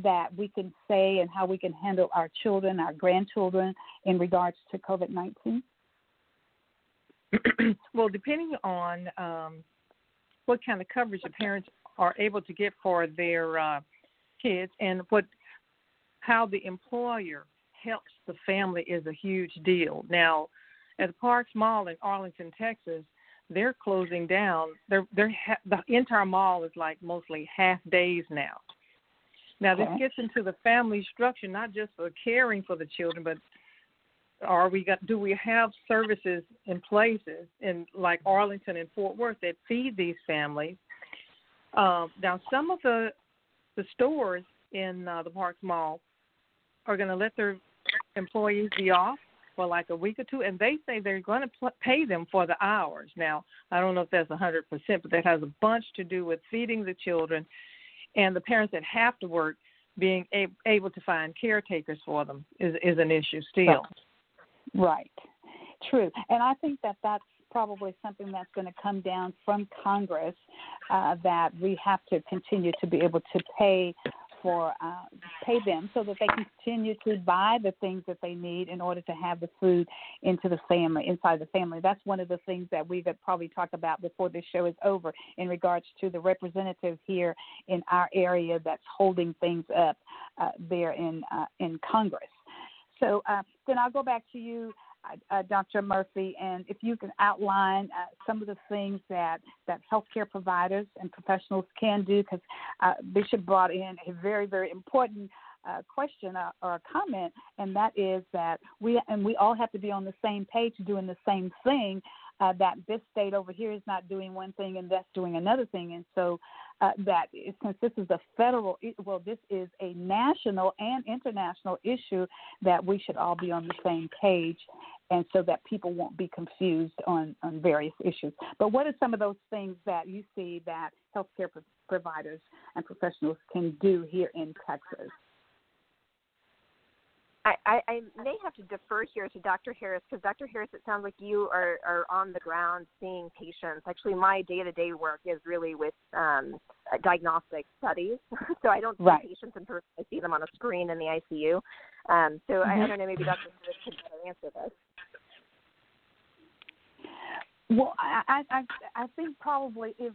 that we can say and how we can handle our children, our grandchildren in regards to COVID nineteen? well, depending on um, what kind of coverage the parents are able to get for their uh, kids and what how the employer helps the family is a huge deal. Now, at the Parks Mall in Arlington, Texas, they're closing down. They're they're ha- the entire mall is like mostly half days now. Now this gets into the family structure, not just for caring for the children, but are we got do we have services in places in like Arlington and Fort Worth that feed these families? Um, now some of the the stores in uh, the Parks Mall are going to let their employees be off for like a week or two, and they say they're going to pl- pay them for the hours. Now, I don't know if that's a 100%, but that has a bunch to do with feeding the children and the parents that have to work being a- able to find caretakers for them is, is an issue still. Right. true, and I think that that's probably something that's going to come down from Congress uh, that we have to continue to be able to pay for uh, pay them so that they continue to buy the things that they need in order to have the food into the family inside the family. That's one of the things that we've probably talked about before this show is over in regards to the representative here in our area that's holding things up uh, there in uh, in Congress. So uh, then I'll go back to you, uh, uh Dr. Murphy, and if you can outline uh, some of the things that, that healthcare providers and professionals can do, because uh, Bishop brought in a very, very important uh, question or, comment, and that is that we and we all have to be on the same page, doing the same thing. Uh, that this state over here is not doing one thing and that's doing another thing, and so uh, that since this is a federal, well, this is a national and international issue, that we should all be on the same page, and so that people won't be confused on on various issues. But what are some of those things that you see that healthcare pro- providers and professionals can do here in Texas? I, I, may have to defer here to Dr. Harris because Dr. Harris, it sounds like you are, are on the ground seeing patients. Actually, my day-to-day work is really with um, diagnostic studies, so I don't see right. patients in person. I see them on a screen in the ICU. Um, so mm-hmm. I, I, don't know. Maybe Dr. Harris could answer this. Well, I, I I think probably if,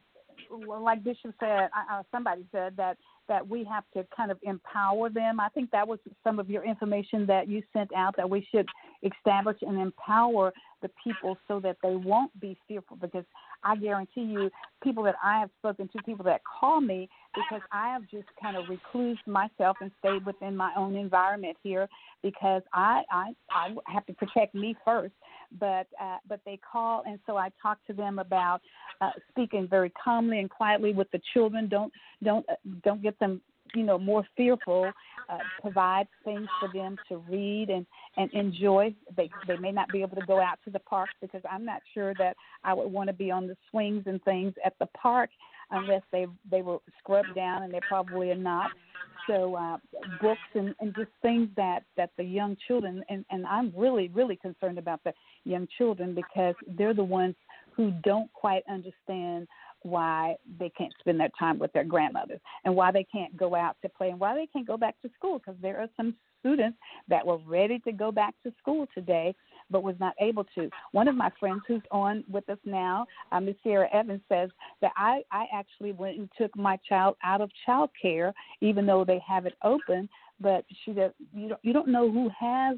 like Bishop said, uh, somebody said that that we have to kind of empower them. I think that was some of your information that you sent out that we should establish and empower the people so that they won't be fearful because I guarantee you people that I have spoken to, people that call me because I have just kind of reclused myself and stayed within my own environment here because I I, I have to protect me first. But uh, but they call and so I talk to them about uh, speaking very calmly and quietly with the children. Don't don't uh, don't get them you know more fearful uh, provide things for them to read and and enjoy. They they may not be able to go out to the park because i'm not sure that i would want to be on the swings and things at the park unless they they were scrubbed down and they probably are not. So uh books and and just things that that the young children and and i'm really really concerned about the young children because they're the ones who don't quite understand why they can't spend their time with their grandmothers and why they can't go out to play and why they can't go back to school because there are some students that were ready to go back to school today but was not able to. One of my friends who's on with us now, uh, Miss Sarah Evans, says that I, I actually went and took my child out of child care even though they have it open, but she does you don't you don't know who has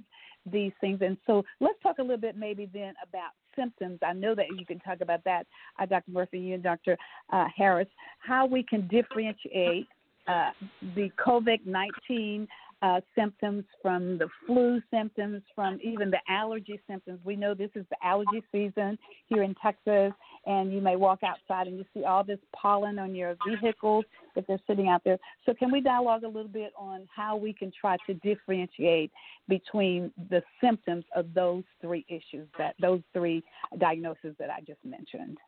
these things. And so let's talk a little bit maybe then about symptoms. I know that you can talk about that, uh, Dr. Murphy, you and Dr. Uh, Harris, how we can differentiate uh, the COVID 19 uh, symptoms from the flu symptoms, from even the allergy symptoms. We know this is the allergy season here in Texas, and you may walk outside and you see all this pollen on your vehicles if they're sitting out there. So, can we dialogue a little bit on how we can try to differentiate between the symptoms of those three issues, that those three diagnoses that I just mentioned?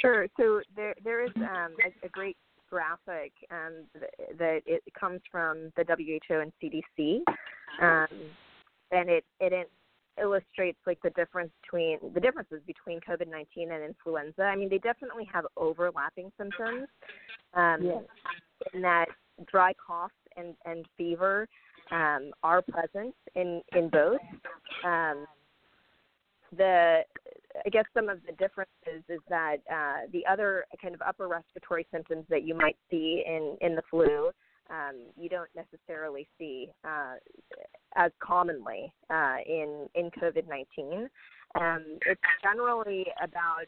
Sure. So there there is um, a, a great graphic um, that it comes from the WHO and CDC, um, and it it illustrates like the difference between the differences between COVID nineteen and influenza. I mean, they definitely have overlapping symptoms. Um, yes. In that dry cough and and fever um, are present in in both. Um, the I guess some of the differences is that uh, the other kind of upper respiratory symptoms that you might see in in the flu, um, you don't necessarily see uh, as commonly uh, in in COVID nineteen. Um, it's generally about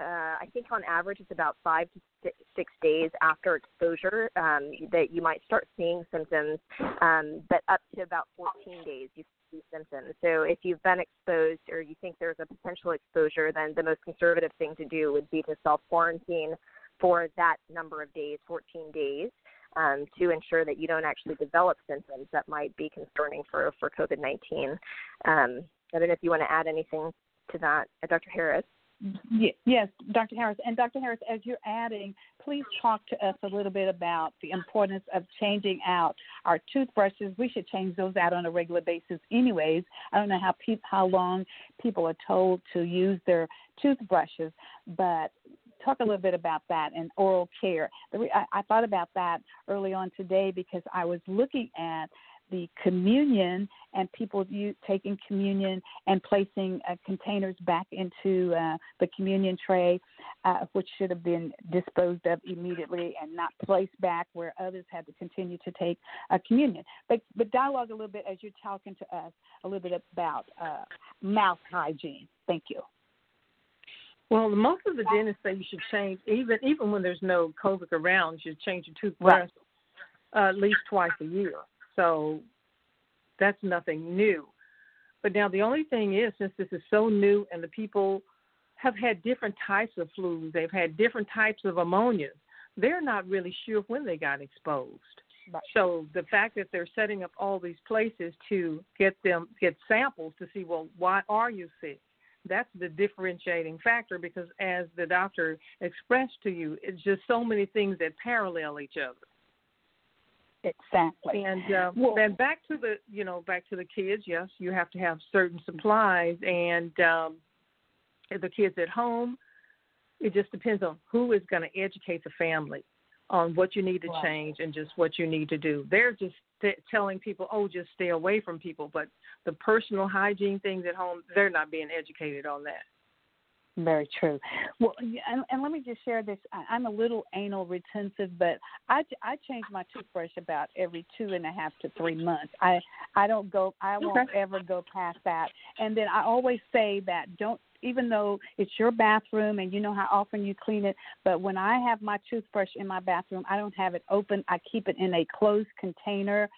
uh, I think on average it's about five to six days after exposure um, that you might start seeing symptoms, um, but up to about 14 days you see symptoms. So if you've been exposed or you think there's a potential exposure, then the most conservative thing to do would be to self quarantine for that number of days, 14 days. Um, to ensure that you don't actually develop symptoms that might be concerning for, for COVID 19. Um, I don't know if you want to add anything to that, uh, Dr. Harris. Yes, Dr. Harris. And Dr. Harris, as you're adding, please talk to us a little bit about the importance of changing out our toothbrushes. We should change those out on a regular basis, anyways. I don't know how pe- how long people are told to use their toothbrushes, but talk a little bit about that and oral care. I, thought about that early on today because I was looking at the communion and people taking communion and placing uh, containers back into uh, the communion tray, uh, which should have been disposed of immediately and not placed back where others had to continue to take communion. But but dialogue a little bit as you're talking to us a little bit about uh, mouth hygiene. Thank you. Well, most of the dentists say you should change even even when there's no COVID around. You should change your toothbrush right. uh, at least twice a year. So that's nothing new. But now the only thing is, since this is so new and the people have had different types of flus, they've had different types of pneumonia, they're not really sure when they got exposed. Right. So the fact that they're setting up all these places to get them get samples to see, well, why are you sick? That's the differentiating factor because, as the doctor expressed to you, it's just so many things that parallel each other. Exactly. And uh, well, then back to the you know back to the kids. Yes, you have to have certain supplies, and um, the kids at home. It just depends on who is going to educate the family on what you need to right. change and just what you need to do. They're just t- telling people, oh, just stay away from people, but the personal hygiene things at home, they're not being educated on that. Very true. Well, and, and let me just share this. I, I'm a little anal retentive, but I, I change my toothbrush about every two and a half to three months. I I don't go. I won't ever go past that. And then I always say that don't even though it's your bathroom and you know how often you clean it, but when I have my toothbrush in my bathroom, I don't have it open. I keep it in a closed container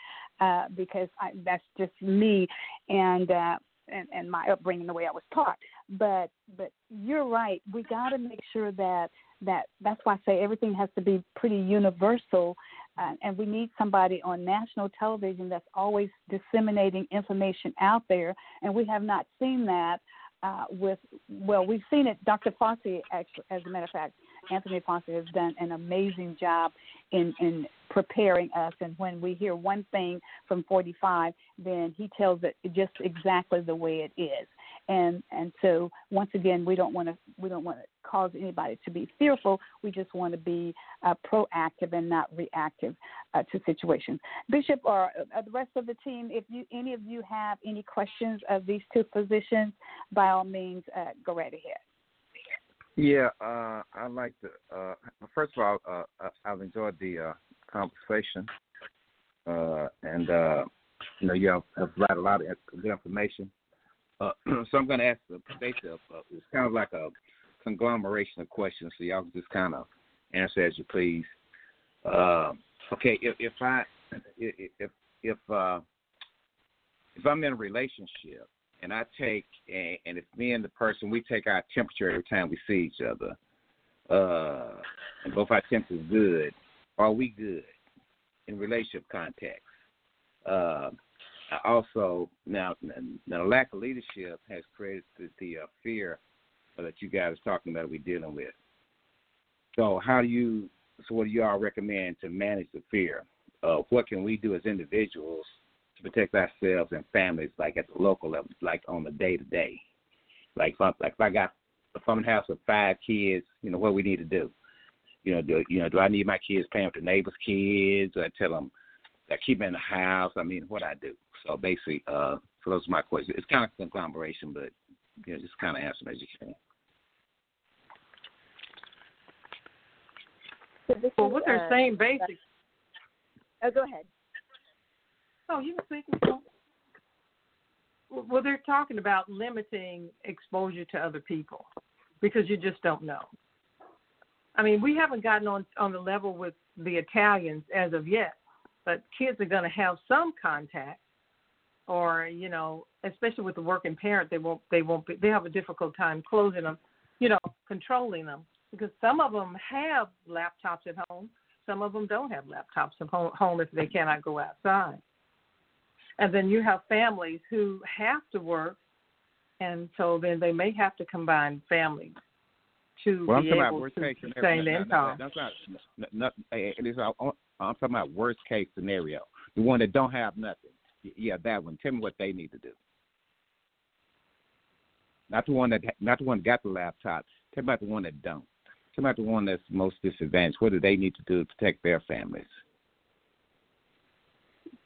uh, because I, that's just me. And uh, and, and my upbringing, the way I was taught. But but you're right. We got to make sure that that that's why I say everything has to be pretty universal, uh, and we need somebody on national television that's always disseminating information out there. And we have not seen that uh, with well, we've seen it. Dr. Fauci, actually, as a matter of fact, Anthony Fauci has done an amazing job in in preparing us. And when we hear one thing from 45, then he tells it just exactly the way it is. And and so once again, we don't want to we don't want to cause anybody to be fearful. We just want to be uh, proactive and not reactive uh, to situations. Bishop or uh, the rest of the team, if you any of you have any questions of these two positions, by all means, uh, go right ahead. Yeah, uh, I'd like to. First of all, I've enjoyed the conversation, and you know, you have, have a lot of good information. Uh, so I'm going to ask the basically, uh, it's kind of like a conglomeration of questions, so y'all can just kind of answer as you please. Uh, okay, if, if I if if uh, if I'm in a relationship and I take and, and it's me and the person we take our temperature every time we see each other, uh, and both our temps is good, are we good in relationship context? Uh, also, now, now, lack of leadership has created the, the uh, fear that you guys are talking about we're dealing with. So, how do you? So, what do you all recommend to manage the fear? Of what can we do as individuals to protect ourselves and families, like at the local level, like on the day to day? Like, if I, like if I got a fun house with five kids, you know, what we need to do? You know, do you know? Do I need my kids playing with the neighbors' kids? Or I tell them that keep them in the house. I mean, what I do. So basically, uh, so those are my questions. It's kind of conglomeration, but you know, just kind of answer them as you can. So well, what they're uh, saying, basically. Oh, go ahead. Oh, you can speak. Well, they're talking about limiting exposure to other people because you just don't know. I mean, we haven't gotten on on the level with the Italians as of yet, but kids are going to have some contact, or you know, especially with the working parent, they won't they won't be, they have a difficult time closing them, you know, controlling them because some of them have laptops at home, some of them don't have laptops at home if they cannot go outside, and then you have families who have to work, and so then they may have to combine family to well, I'm be talking about able worst to case sustain scenario. the No, no, income. no, That's not. no, no, hey, it is, I'm I'm talking about worst case scenario. The one that don't have nothing. Yeah, that one. Tell me what they need to do. Not the one that not the one that got the laptop. Tell me about the one that don't. Tell me about the one that's most disadvantaged. What do they need to do to protect their families?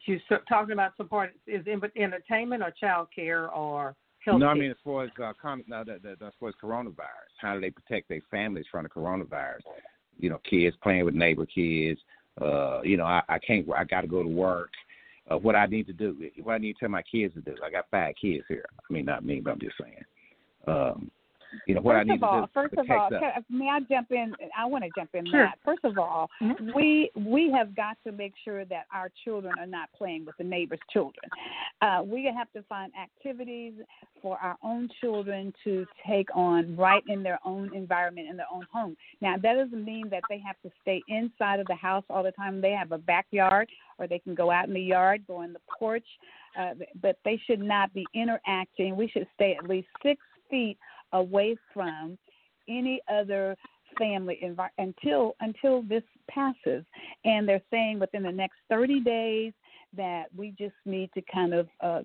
You're talking about support is in entertainment or child care or health no, I mean as far as uh, con- no, the, the, as far as coronavirus, how do they protect their families from the coronavirus? You know, kids playing with neighbor kids. Uh, you know, I, I can't. I got to go to work. What I need to do, what I need to tell my kids to do. I got five kids here. I mean, not me, but I'm just saying. Um, you know what first I need of all, to do. first of protect all, them. can- may I jump in? I want to jump in. Sure. Matt. First of all, Mhm. we we have got to make sure that our children are not playing with the neighbor's children. Uh, we have to find activities for our own children to take on right in their own environment in their own home. Now that doesn't mean that they have to stay inside of the house all the time. They have a backyard, or they can go out in the yard, go on the porch, uh, but they should not be interacting. We should stay at least six feet away from any other family envi- until until this passes. And they're saying within the next 30 days that we just need to kind of uh,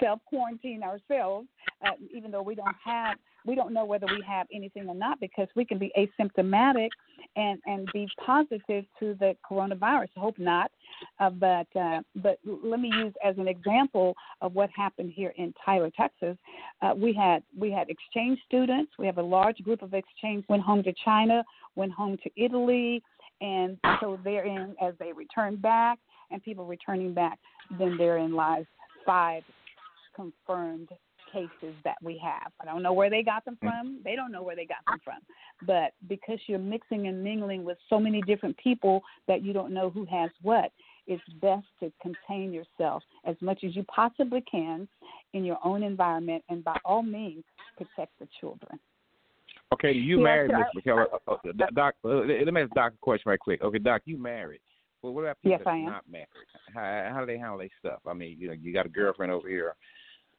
self quarantine ourselves uh, even though we don't have we don't know whether we have anything or not because we can be asymptomatic and and be positive to the coronavirus hope not uh, but uh, but let me use as an example of what happened here in Tyler, Texas. Uh, we had we had exchange students. We have a large group of exchange went home to China, went home to Italy, and so therein as they return back, and people returning back, then therein lies five confirmed cases that we have. I don't know where they got them from. They don't know where they got them from. But because you're mixing and mingling with so many different people that you don't know who has what, it's best to contain yourself as much as you possibly can in your own environment and by all means protect the children. Okay, you Yeah, married. Miss McKellar. Uh, uh, doc, uh, let me ask Doc a question right quick. Okay, Doc, you married. Well, what about people Yes, that's not married? How, how do they handle their stuff? I mean, you know, you got a girlfriend over here.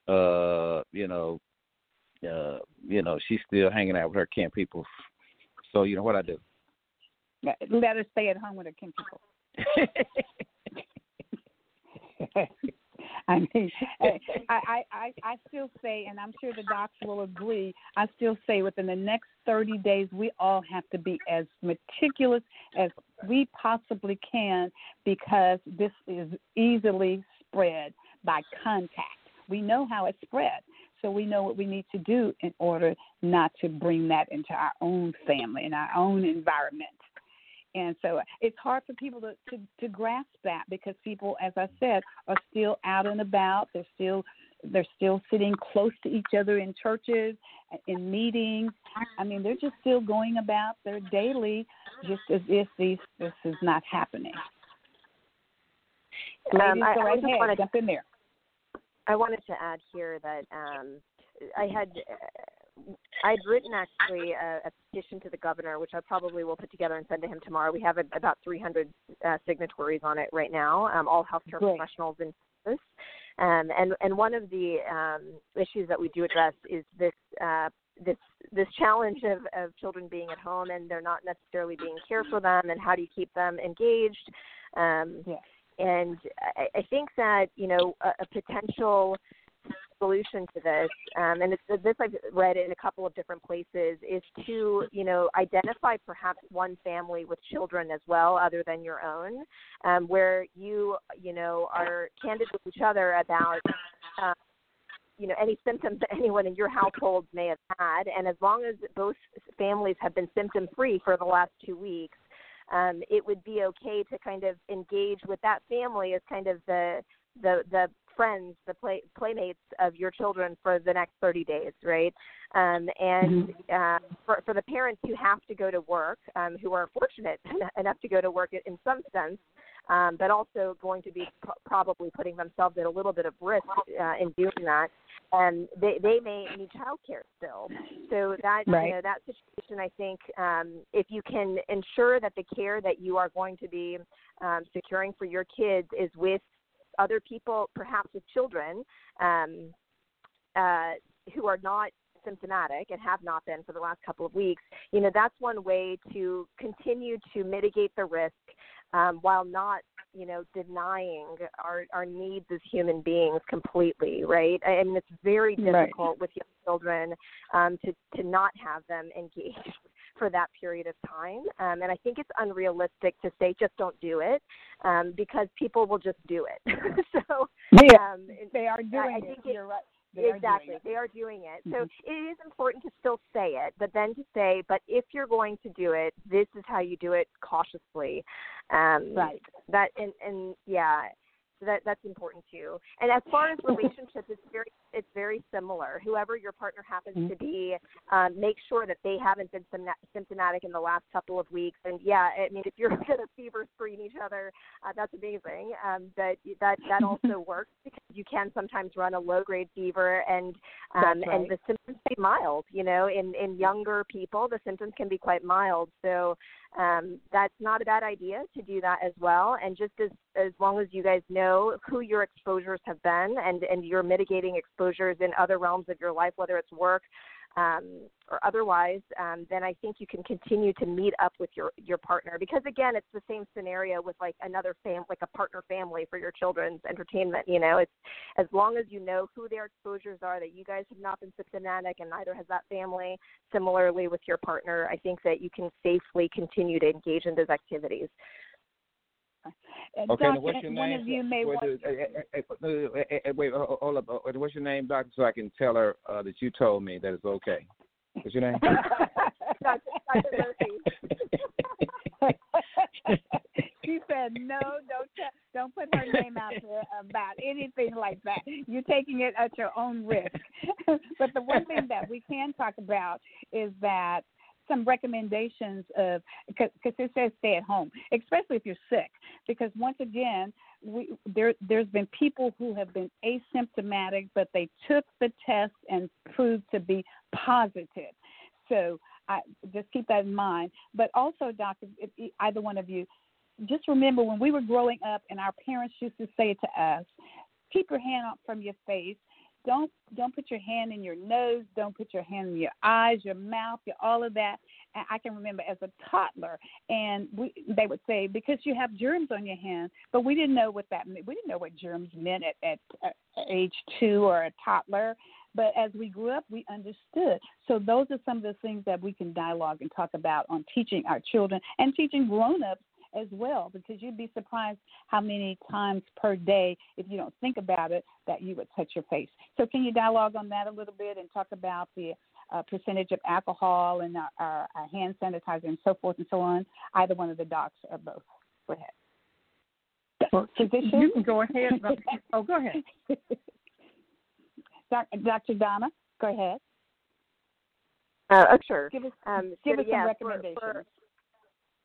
Uh, you know, uh, you know, she's still hanging out with her camp people. So, you know what I do? Let her stay at home with her kin people. I mean, I, I, I, I still say, and I'm sure the docs will agree, I still say within the next 30 days, we all have to be as meticulous as we possibly can because this is easily spread by contact. We know how it spread, so we know what we need to do in order not to bring that into our own family and our own environment. And so it's hard for people to, to, to grasp that because people, as I said, are still out and about. They're still they're still sitting close to each other in churches, in meetings. I mean, they're just still going about their daily, just as if these this is not happening. Ladies, Um, I- go I ahead, jump in there. I wanted to add here that um, I had uh, I'd written actually a, a petition to the governor, which I probably will put together and send to him tomorrow. We have about 300 uh, signatories on it right now, um, all healthcare Great. professionals in Texas. Um, and and one of the um, issues that we do address is this uh, this this challenge of, of children being at home and they're not necessarily being cared for them, and how do you keep them engaged? Um, Yes. And I, I think that you know a, a potential solution to this, um, and it's, this I've read in a couple of different places, is to you know identify perhaps one family with children as well, other than your own, um, where you you know are candid with each other about. Uh, you know any symptoms that anyone in your household may have had, and as long as both families have been symptom free for the last two weeks, um, it would be okay to kind of engage with that family as kind of the the the friends, the play playmates of your children for the next 30 days, right? Um, and uh, for for the parents who have to go to work, um, who are fortunate enough to go to work in some sense, um, but also going to be pro- probably putting themselves at a little bit of risk uh, in doing that. And they they may need childcare still. So that Right. you know that situation, I think, um, if you can ensure that the care that you are going to be um, securing for your kids is with other people, perhaps with children, um, uh, who are not symptomatic and have not been for the last couple of weeks, you know, that's one way to continue to mitigate the risk um, while not, you know, denying our, our needs as human beings completely, right? I mean, it's very difficult right. with young children um, to, to not have them engaged for that period of time. Um, and I think it's unrealistic to say just don't do it um, because people will just do it. so yeah, um, they are doing I, I it. think You're right. They exactly. They are doing it. So mm-hmm. it is important to still say it, but then to say, but if you're going to do it, this is how you do it cautiously. Um, right. That and and yeah, so that that's important too. And as far as relationships, it's very it's very similar. Whoever your partner happens mm-hmm. to be, um, make sure that they haven't been symptomatic in the last couple of weeks. And yeah, I mean, if you're going to fever screen each other, uh, that's amazing. Um, that that that also works because you can sometimes run a low grade fever, and um, right. and the symptoms can be mild. You know, in in younger people, the symptoms can be quite mild. So um, that's not a bad idea to do that as well. And just as as long as you guys know who your exposures have been and and you're mitigating exposures in other realms of your life, whether it's work um, or otherwise, um, then I think you can continue to meet up with your your partner because again, it's the same scenario with like another fam, like a partner family for your children's entertainment. You know, it's as long as you know who their exposures are, that you guys have not been symptomatic, and neither has that family. Similarly, with your partner, I think that you can safely continue to engage in those activities. Uh, okay, doctor, what's your one name? of you may wait, want... uh, wait, hold up. What's your name, doctor, so I can tell her uh, that you told me that it's okay. What's your name? Dr. Murphy. she said, "No, don't t- don't put her name out there about anything like that. You're taking it at your own risk." but the one thing that we can talk about is that some recommendations of because it says stay at home, especially if you're sick. Because once again, we there there's been people who have been asymptomatic, but they took the test and proved to be positive. So I just keep that in mind. But also, doctor, either one of you, just remember when we were growing up and our parents used to say to us, keep your hand up from your face don't don't put your hand in your nose. Don't put your hand in your eyes your mouth your all of that. I can remember as a toddler and we they would say because you have germs on your hand. But we didn't know what that meant we didn't know what germs meant at, at, at age two or a toddler. But as we grew up we understood. So those are some of the things that we can dialogue and talk about on teaching our children and teaching grown-ups as well because you'd be surprised how many times per day, if you don't think about it, that you would touch your face. So, can you dialogue on that a little bit and talk about the uh, percentage of alcohol and our, our, our, hand sanitizer and so forth and so on? Either one of the docs or both. Go ahead. Well, Physician? You can go ahead. oh, go ahead. Dr. Donna, go ahead. Uh, oh, sure. Give us, um, give so, us yeah, some recommendations. For, for,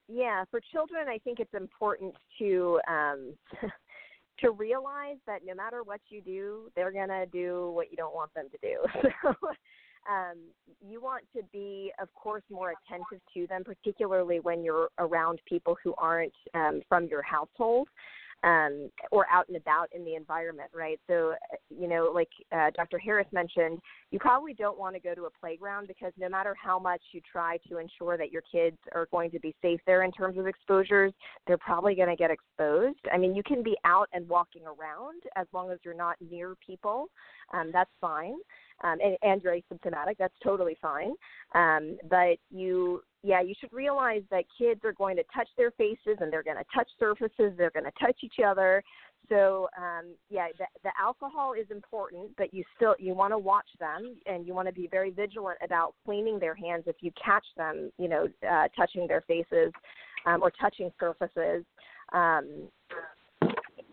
yeah, for children, I think it's important to um, to realize that no matter what you do, they're gonna do what you don't want them to do. So um, you want to be, of course, more attentive to them, particularly when you're around people who aren't um, from your household um, or out and about in the environment, right? So, you know, like uh, Dr. Harris mentioned, you probably don't want to go to a playground because no matter how much you try to ensure that your kids are going to be safe there in terms of exposures, they're probably going to get exposed. I mean, you can be out and walking around as long as you're not near people. Um, that's fine. Um, and, and you're asymptomatic, that's totally fine. Um, but you yeah, you should realize that kids are going to touch their faces and they're going to touch surfaces, they're going to touch each other. So um, yeah, the, the alcohol is important, but you still you want to watch them and you want to be very vigilant about cleaning their hands if you catch them, you know, uh, touching their faces um, or touching surfaces. Um,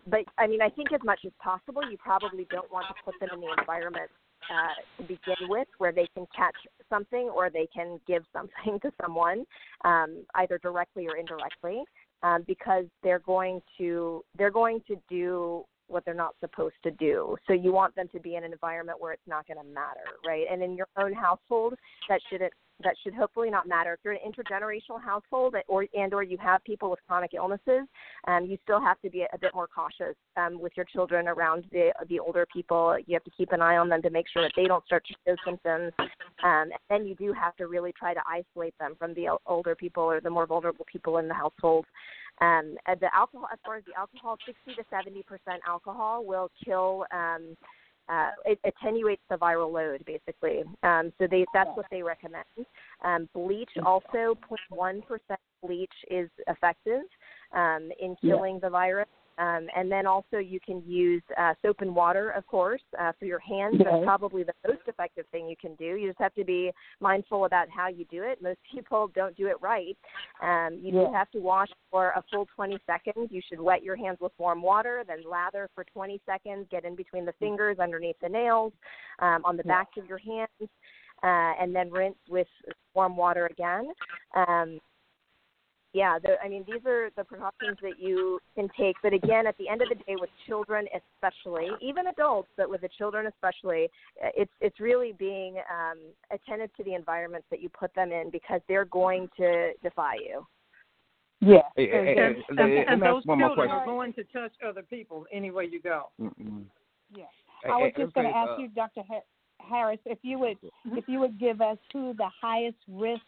but I mean, I think as much as possible, you probably don't want to put them in the environment uh, to begin with, where they can catch something or they can give something to someone, um, either directly or indirectly, um, because they're going to they're going to do what they're not supposed to do. So you want them to be in an environment where it's not going to matter, right? And in your own household, that shouldn't that should hopefully not matter. If you're an intergenerational household or and or you have people with chronic illnesses, um, you still have to be a, bit more cautious um, with your children around the the older people. You have to keep an eye on them to make sure that they don't start to show symptoms. Um, and then you do have to really try to isolate them from the older people or the more vulnerable people in the household. Um, the alcohol, as far as the alcohol, 60 to 70 percent alcohol will kill um, uh, it attenuates the viral load basically. Um, so they that's what they recommend. Um, bleach also 0.1% bleach is effective um, in killing yeah. the virus. Um, and then also you can use uh, soap and water, of course, uh, for your hands. Okay. That's probably the most effective thing you can do. You just have to be mindful about how you do it. Most people don't do it right. Um, you yeah. do have to wash for a full 20 seconds. You should wet your hands with warm water, then lather for 20 seconds. Get in between the fingers, underneath the nails, um, on the yeah. backs of your hands, uh, and then rinse with warm water again. Um, yeah, the, I mean, these are the precautions that you can take. But again, at the end of the day, with children especially, even adults, but with the children especially, uh, it's it's really being um, attentive to the environments that you put them in because they're going to defy you. Yeah, and, and, and, and those children are going to touch other people anywhere you go. Mm-hmm. Yeah, I was just going to ask uh, you, Dr. Harris, if you would if you would give us who the highest risk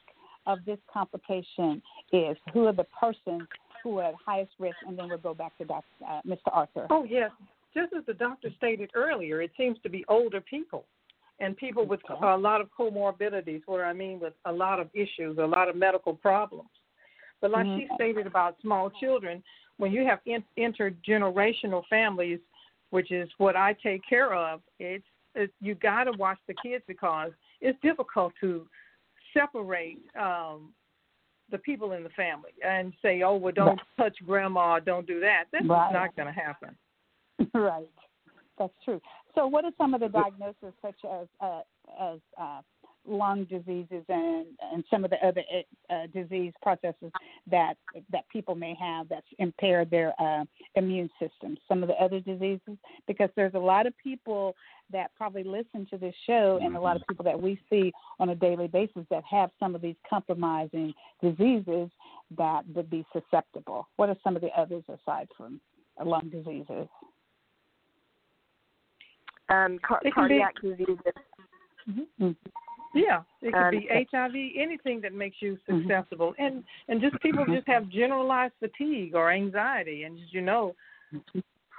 of this complication is? Who are the persons who are at highest risk? And then we'll go back to Dr., uh, Mr. Arthur. Oh, yes. Just as the doctor stated earlier, it seems to be older people and people with okay. a lot of comorbidities, what I mean with a lot of issues, a lot of medical problems. But like mm-hmm. she stated about small children, when you have in- intergenerational families, which is what I take care of, it's, it's you got to watch the kids because it's difficult to separate um, the people in the family and say, "Oh, well, don't right. touch grandma, don't do that." That's right. not going to happen. right, that's true. So, what are some of the diagnoses, such as uh, as uh, lung diseases and and some of the other uh, disease processes that that people may have that's impaired their uh, immune system. Some of the other diseases, because there's a lot of people that probably listen to this show and a lot of people that we see on a daily basis that have some of these compromising diseases that would be susceptible. What are some of the others aside from lung diseases? Um, car- cardiac be, diseases. Mm-hmm. Yeah, it could um, be HIV, anything that makes you mm-hmm. susceptible, mm-hmm. and and just people just have generalized fatigue or anxiety, and as you know,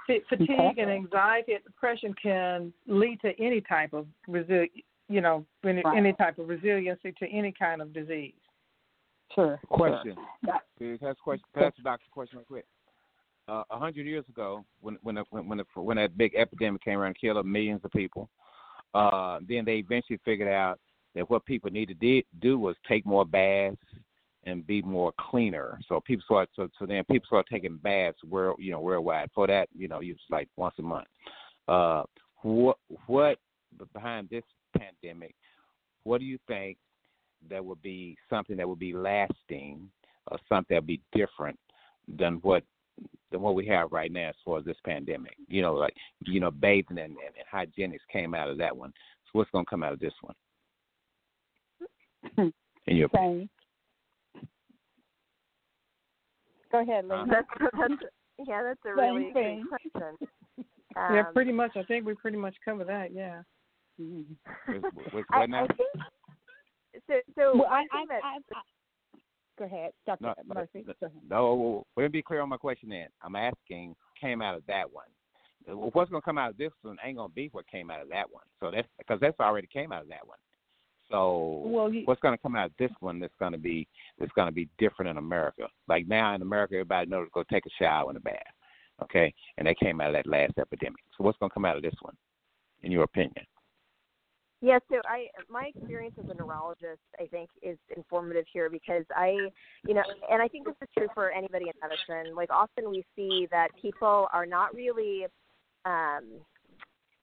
fatigue okay. and anxiety and depression can lead to any type of resi- you know, any, right. any type of resiliency to any kind of disease. Sure. Question. Sure. Has question. Pass the doctor question real quick. Uh, a uh, hundred years ago, when when the, when the, when that big epidemic came around, and killed millions of people, uh, then they eventually figured out that what people need to do was take more baths and be more cleaner. So people start so so then people start taking baths where you know worldwide. For that, you know, it's like once a month. Uh, what what behind this pandemic? What do you think that would be something that would be lasting, or something that would be different than what than what we have right now as far as this pandemic? You know, like you know, bathing and, and, and hygienics came out of that one. So what's going to come out of this one? In your opinion? Go ahead, Lynn. That's, that's, yeah, that's a really good question. Um, yeah, pretty much. I think we pretty much cover that. Yeah. Mm-hmm. I, I think so. So well, I, I, I, go ahead, Dr. No, Murphy. No, no, let me be clear on my question. Then I'm asking, came out of that one. What's going to come out of this one ain't going to be what came out of that one. So that's because that's already came out of that one. So well, he, what's going to come out of this one that's going to be that's going to be different in America? Like now in America, everybody knows to go take a shower in a bath, okay? And that came out of that last epidemic. So what's going to come out of this one, in your opinion? Yeah, so I my experience as a neurologist I think is informative here because I you know and I think this is true for anybody in medicine. Like often we see that people are not really um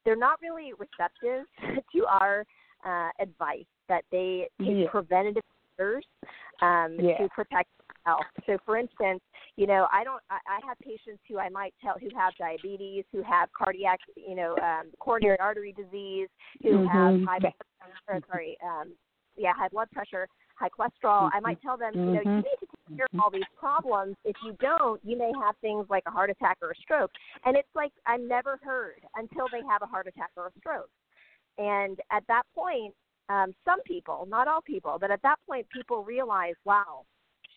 they're not really receptive to our uh, advice that they take yeah. preventative measures um, yeah. to protect health. So, for instance, You know, I don't. I, I have patients who I might tell who have diabetes, who have cardiac, you know, um, coronary artery disease, who Mhm. have high, blood pressure, sorry, um, yeah, high blood pressure, high cholesterol. I might tell them, you know, you Mhm. need to take care of all these problems. If you don't, you may have things like a heart attack or a stroke. And it's like I'm never heard until they have a heart attack or a stroke. And at that point, um, some people, not all people, but at that point, people realize, wow,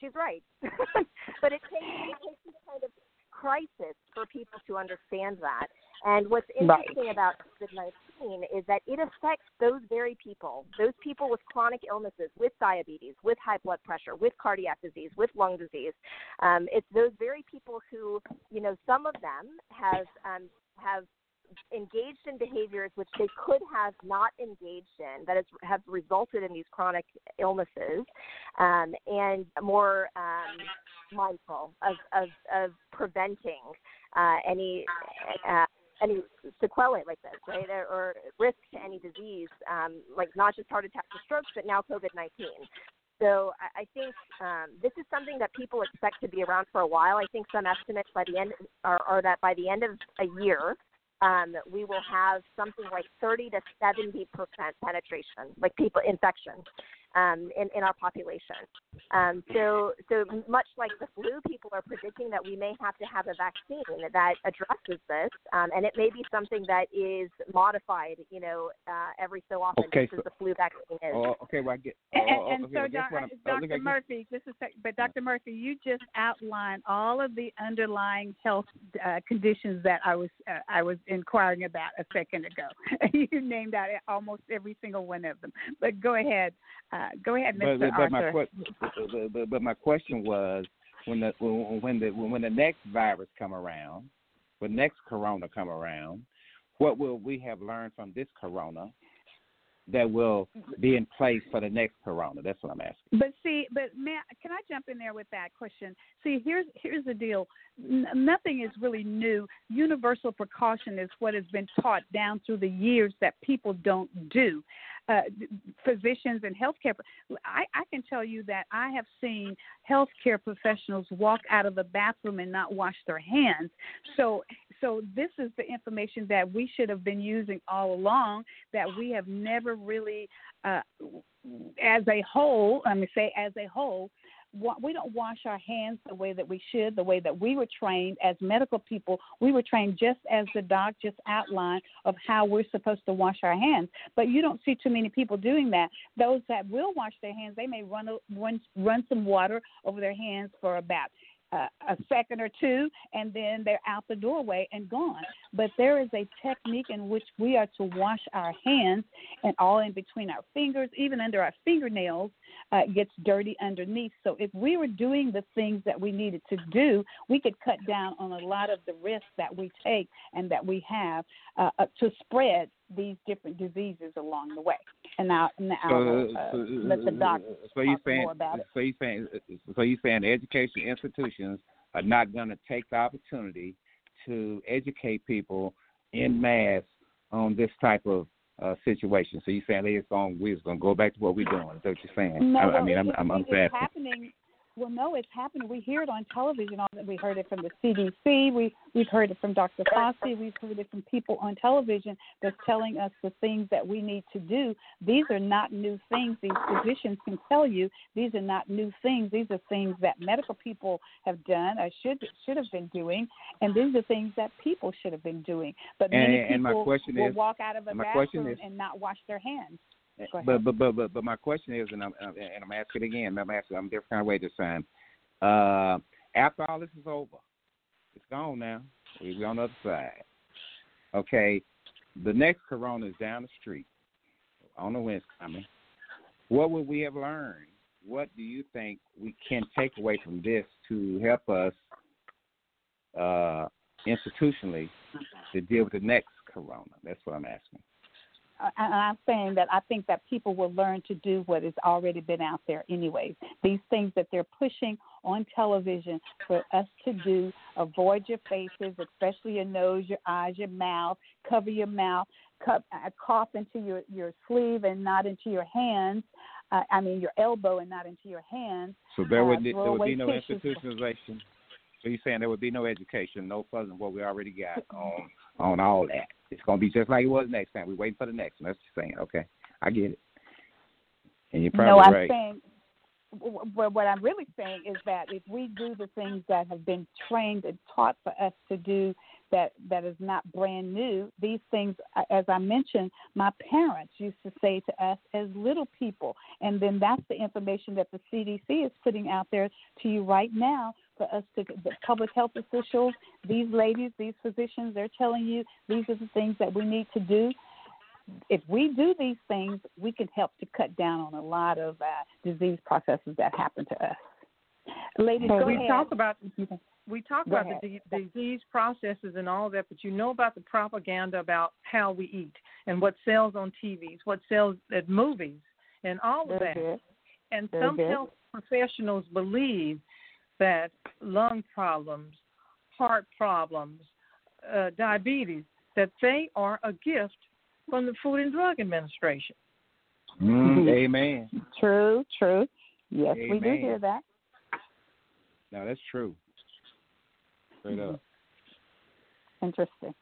she's right. but it takes, it takes this kind of crisis for people to understand that. And what's Right. interesting about COVID 19 is that it affects those very people, those people with chronic illnesses, with diabetes, with high blood pressure, with cardiac disease, with lung disease. Um, it's those very people who, you know, some of them have um, have engaged in behaviors which they could have not engaged in that have resulted in these chronic illnesses um, and more um, mindful of, of, of preventing uh, any uh, any sequelae like this, right, or, or risk to any disease, um, like not just heart attacks or strokes, but now COVID nineteen. So I I think um, this is something that people expect to be around for a while. I think some estimates by the end are, are that by the end of a year, um, we will have something like 30 to 70 percent penetration, like people infection, um, in, in our population. Um, so, so much like the flu, people are predicting that we may have to have a vaccine that addresses this, um, and it may be something that is modified, you know, uh, every so often, Okay, just so- as the flu vaccine is. Oh, okay, well, I get. And, oh, and, and okay, so, well, doc, what I'm- oh, look, I Dr. guess- Murphy, this is but Dr. Murphy, you just outlined all of the underlying health uh, conditions that I was uh, I was inquiring about a second ago. you named out almost every single one of them. But go ahead, uh, go ahead, Mr. but, but my Arthur. que- but, but, but my question was when the when, when the when the next virus come around, when next corona come around, what will we have learned from this corona that will be in place for the next corona? That's what I'm asking. But see, but man, can I jump in there with that question? See, here's here's the deal. N- nothing is really new. Universal precaution is what has been taught down through the years that people don't do. Uh, physicians and healthcare. I, I can tell you that I have seen healthcare professionals walk out of the bathroom and not wash their hands. So, so this is the information that we should have been using all along. That we have never really, uh, as a whole, let me say, as a whole, we don't wash our hands the way that we should, the way that we were trained as medical people. We were trained just as the doc just outlined of how we're supposed to wash our hands. But you don't see too many people doing that. Those that will wash their hands, they may run run run some water over their hands for about a second or two, and then they're out the doorway and gone. But there is a technique in which we are to wash our hands, and all in between our fingers, even under our fingernails, uh, gets dirty underneath. So if we were doing the things that we needed to do, we could cut down on a lot of the risks that we take and that we have uh, uh, to spread these different diseases along the way. And now, now So, uh, so, let the doc so you talk saying more about it. so you saying so you saying education institutions are not going to take the opportunity to educate people in mass on this type of uh, situation. So you're saying they just going we're going to go back to what we're doing? Is that what you're saying? No, I, I mean, I'm it- I'm, I'm it's happening. Well, no, it's happening. We hear it on television. All that we heard it from the CDC. We we've heard it from Dr. Fauci. We've heard it from people on television that's telling us the things that we need to do. These are not new things. These physicians can tell you these are not new things. These are things that medical people have done or should should have been doing, and these are things that people should have been doing. But many And- and my people question will is- walk out of a bathroom is- and not wash their hands. But, but but but but my question is, and I'm and I'm asking it again. I'm asking. I'm different kind of way this time. Uh, after all this is over, it's gone now. We we on the other side. Okay, the next corona is down the street. Know when it's coming. What would we have learned? What do you think we can take away from this to help us uh, institutionally to deal with the next corona? That's what I'm asking. And I'm saying that I think that people will learn to do what has already been out there anyways. These things that they're pushing on television for us to do, avoid your faces, especially your nose, your eyes, your mouth, cover your mouth, cup, uh, cough into your, your sleeve and not into your hands. Uh, I mean, your elbow and not into your hands. So there would Uh, there would be no tissues. institutionalization. So you're saying there would be no education, no further than what we already got on on all that. It's gonna be just like it was next time. We're waiting for the next one. That's what you're saying. Okay, I get it. And you're probably no, I'm right. saying well, what I'm really saying is that if we do the things that have been trained and taught for us to do that that is not brand new, these things, as I mentioned, my parents used to say to us as little people, and then that's the information that the CDC is putting out there to you right now for us to the public health officials, these ladies, these physicians, they're telling you these are the things that we need to do if we do these things, we can help to cut down on a lot of uh, disease processes that happen to us. Ladies, well, we ahead. talk about we talk Go about ahead. the di- disease processes and all that, but you know about the propaganda about how we eat and what sells on TVs, what sells at movies, and all of that. good. And Very some good. health professionals believe that lung problems, heart problems, uh, diabetes, that they are a gift from the Food and Drug Administration. Mm, amen. True, true. Yes, we do hear that. No, that's true. Straight up. Interesting.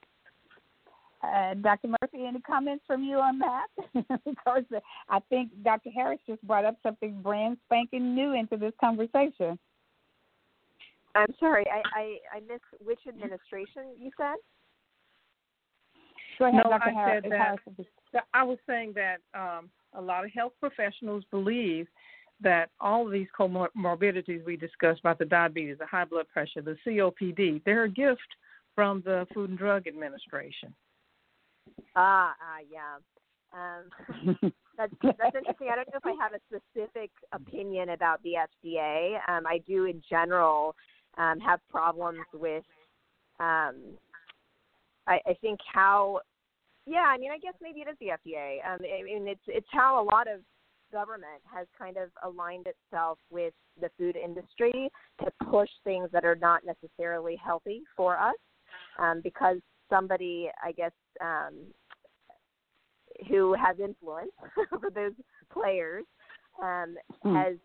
Uh, Dr. Murphy, any comments from you on that? because I think Dr. Harris just brought up something brand spanking new into this conversation. I'm sorry, I, I, I missed which administration you said? Go ahead, no, Dr. I Harris. said that, that I was saying that um, a lot of health professionals believe that all of these comorbidities we discussed about the diabetes, the high blood pressure, the COPD, they're a gift from the Food and Drug Administration. Ah, ah, yeah. Um, that's that's interesting. I don't know if I have a specific opinion about the FDA. Um, I do, in general, um, have problems with. Um, I, I think how, yeah. I mean, I guess maybe it is the FDA. Um, I mean, it's it's how a lot of government has kind of aligned itself with the food industry to push things that are not necessarily healthy for us, um, because somebody, I guess, um, who has influence over those players um, Hmm. has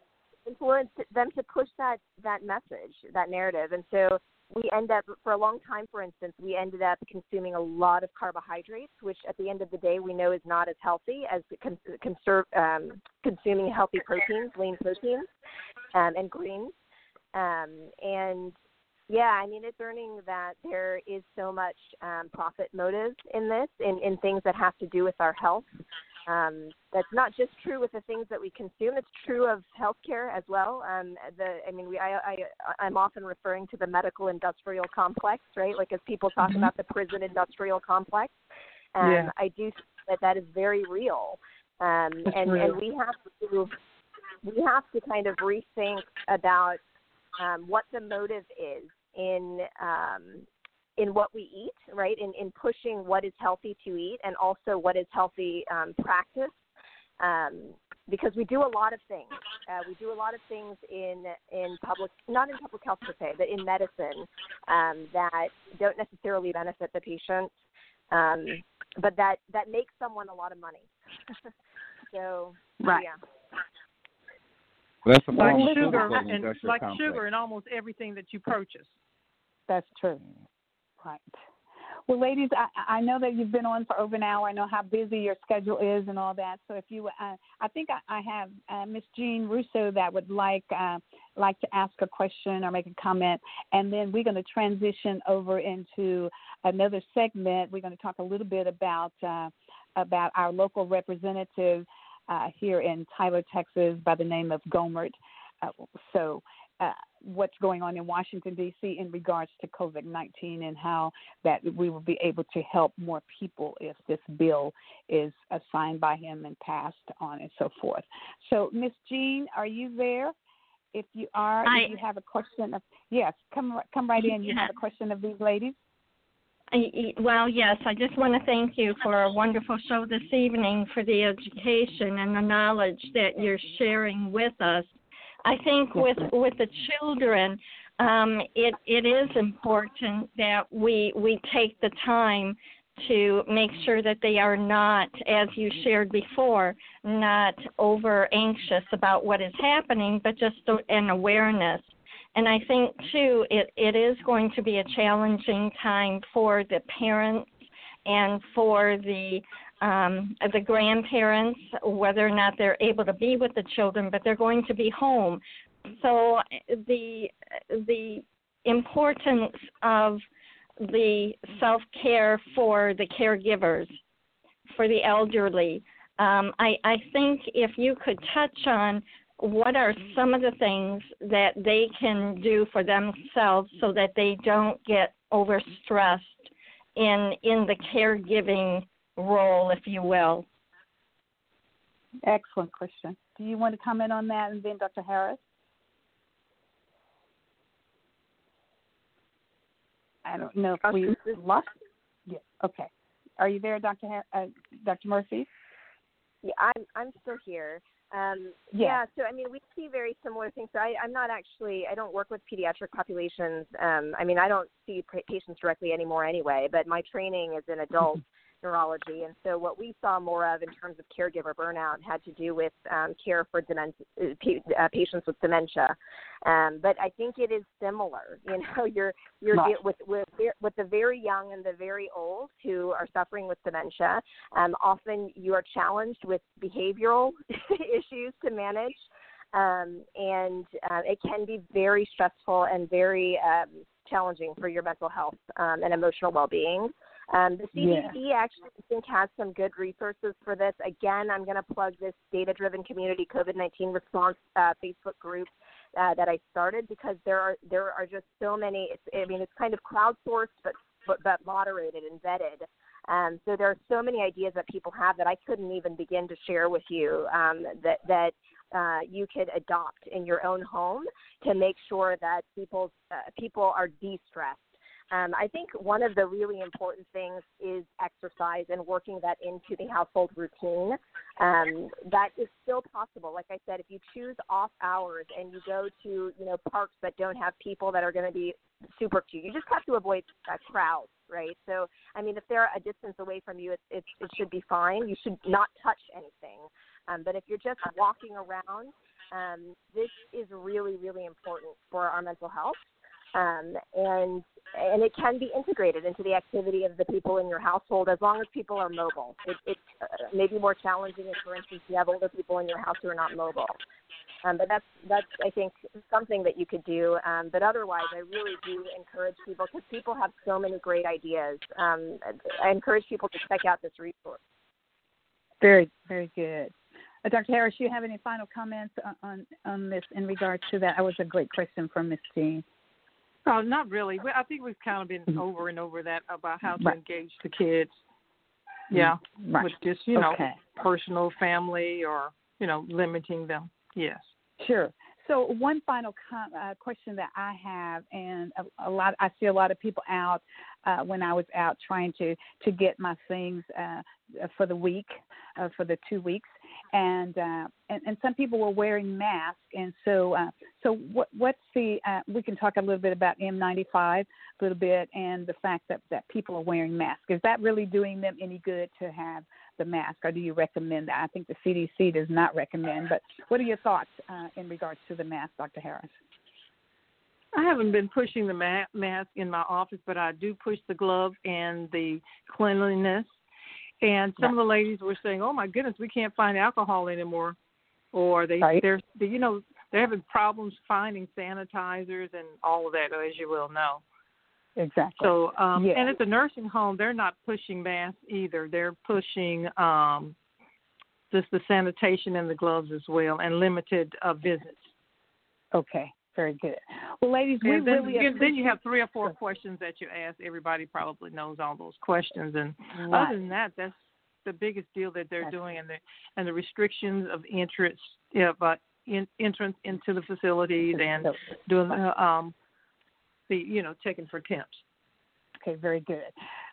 influenced them to push that that message, that narrative, and so we end up for a long time. For instance, we ended up consuming a lot of carbohydrates, which at the end of the day we know is not as healthy as con- conserve, um, consuming healthy proteins, lean proteins, um, and greens, um, and yeah, I mean, it's learning that there is so much um, profit motive in this, in, in things that have to do with our health. Um, that's not just true with the things that we consume; it's true of healthcare as well. Um, the, I mean, we, I, I, I'm often referring to the medical industrial complex, right? Like as people talk Mhm. about the prison industrial complex, um, Yeah. I do think that that is very real, um, and real. and we have to we have to kind of rethink about um, what the motive is in um, in what we eat, right? In in pushing what is healthy to eat, and also what is healthy um, practice. Um, because we do a lot of things. Uh, we do a lot of things in in public, not in public health per se, but in medicine um, that don't necessarily benefit the patient, um, but that that makes someone a lot of money. so Right. yeah. Well, that's Like sugar and and like complex. sugar in almost everything that you purchase. That's true. Right. Well, ladies, I, I know that you've been on for over an hour. I know how busy your schedule is and all that. So if you, uh, I think I, I have uh, Miss Jean Russo that would like uh, like to ask a question or make a comment, and then we're going to transition over into another segment. We're going to talk a little bit about uh, about our local representative uh, here in Tyler, Texas, by the name of Gohmert. Uh, so uh, what's going on in Washington D.C. in regards to COVID-19 and how that we will be able to help more people if this bill is assigned by him and passed on and so forth. So, Miss Jean, are you there? If you are, I- if you have a question of yes, come come right in. You have a question of these ladies. I- Well, yes, I just want to thank you for a wonderful show this evening, for the education and the knowledge that you're sharing with us. I think with with the children, um, it it is important that we we take the time to make sure that they are not, as you shared before, not over anxious about what is happening, but just an awareness. And I think too it, it is going to be a challenging time for the parents and for the um, the grandparents, whether or not they're able to be with the children, but they're going to be home. So the the importance of the self care for the caregivers, for the elderly. Um, I, I think if you could touch on what are some of the things that they can do for themselves so that they don't get overstressed in in the caregiving role, if you will. Excellent question. Do you want to comment on that, and then Dr. Harris? I don't know if we lost. Yeah. Okay. Are you there, Dr. Har- uh, Dr. Murphy? Yeah, I'm I'm still here. Um, yeah. yeah. so I mean, we see very similar things. So I, I'm not actually, I don't work with pediatric populations. Um, I mean, I don't see patients directly anymore anyway, but my training is in adult neurology. And so what we saw more of in terms of caregiver burnout had to do with um, care for dementia, uh, patients with dementia. Um, but I think it is similar. You know, you're you're with with with the very young and the very old who are suffering with dementia. Um, often you are challenged with behavioral issues to manage. Um, and uh, it can be very stressful and very um, challenging for your mental health um, and emotional well-being. Um, the CDC yeah. actually I think has some good resources for this. Again, I'm going to plug this data-driven community COVID-19 response uh, Facebook group uh, that I started because there are there are just so many. It's, I mean, it's kind of crowdsourced, but but, but moderated and vetted. Um, so there are so many ideas that people have that I couldn't even begin to share with you um, that that uh, you could adopt in your own home to make sure that people uh, people are de-stressed um, I think one of the really important things is exercise and working that into the household routine. Um, that is still possible. Like I said, if you choose off hours and you go to you know parks that don't have people that are going to be super cute, you just have to avoid uh, crowds, right? So I mean, if they're a distance away from you, it, it, it should be fine. You should not touch anything. Um, but if you're just walking around, um, this is really, really important for our mental health um, and and it can be integrated into the activity of the people in your household as long as people are mobile. It, it uh, may be more challenging if, for instance, you have older people in your house who are not mobile. Um, but that's that's I think something that you could do. Um, but otherwise, I really do encourage people because people have so many great ideas. Um, I encourage people to check out this resource. Very very good. Uh, Dr. Harris, do you have any final comments on, on, on this in regards to that? That was a great question from Ms. Jean. Oh, not really. I think we've kind of been mm-hmm. over and over that about how to right. engage the kids. Mm-hmm. Yeah, right. with just you know okay. personal, family, or you know limiting them. Yes. Sure. So one final com- uh, question that I have, and a, a, lot, I see a lot of people out uh, when I was out trying to to get my things uh, for the week, uh, for the two weeks, and uh, and, and some people were wearing masks, and so uh, so what what's the uh, we can talk a little bit about N95 a little bit and the fact that that people are wearing masks. Is that really doing them any good to have the mask, or do you recommend that? I think the CDC does not recommend, but what are your thoughts uh, in regards to the mask, Dr. Harris? I haven't been pushing the ma- mask in my office, but I do push the glove and the cleanliness and some right. of the ladies were saying, "Oh my goodness, we can't find alcohol anymore," or they right. they're they, you know they're having problems finding sanitizers and all of that, as you will know. Exactly. So, um, and at the nursing home, they're not pushing masks either. They're pushing um, just the sanitation and the gloves as well, and limited uh, visits. Okay. Very good. Well, ladies, we then, really appreciate... then you have three or four questions that you ask. Everybody probably knows all those questions, and right. other than that, that's the biggest deal that they're that's doing, and the and the restrictions of entrance, yeah, but in, entrance into the facilities and doing the um the you know checking for temps. Okay, very good.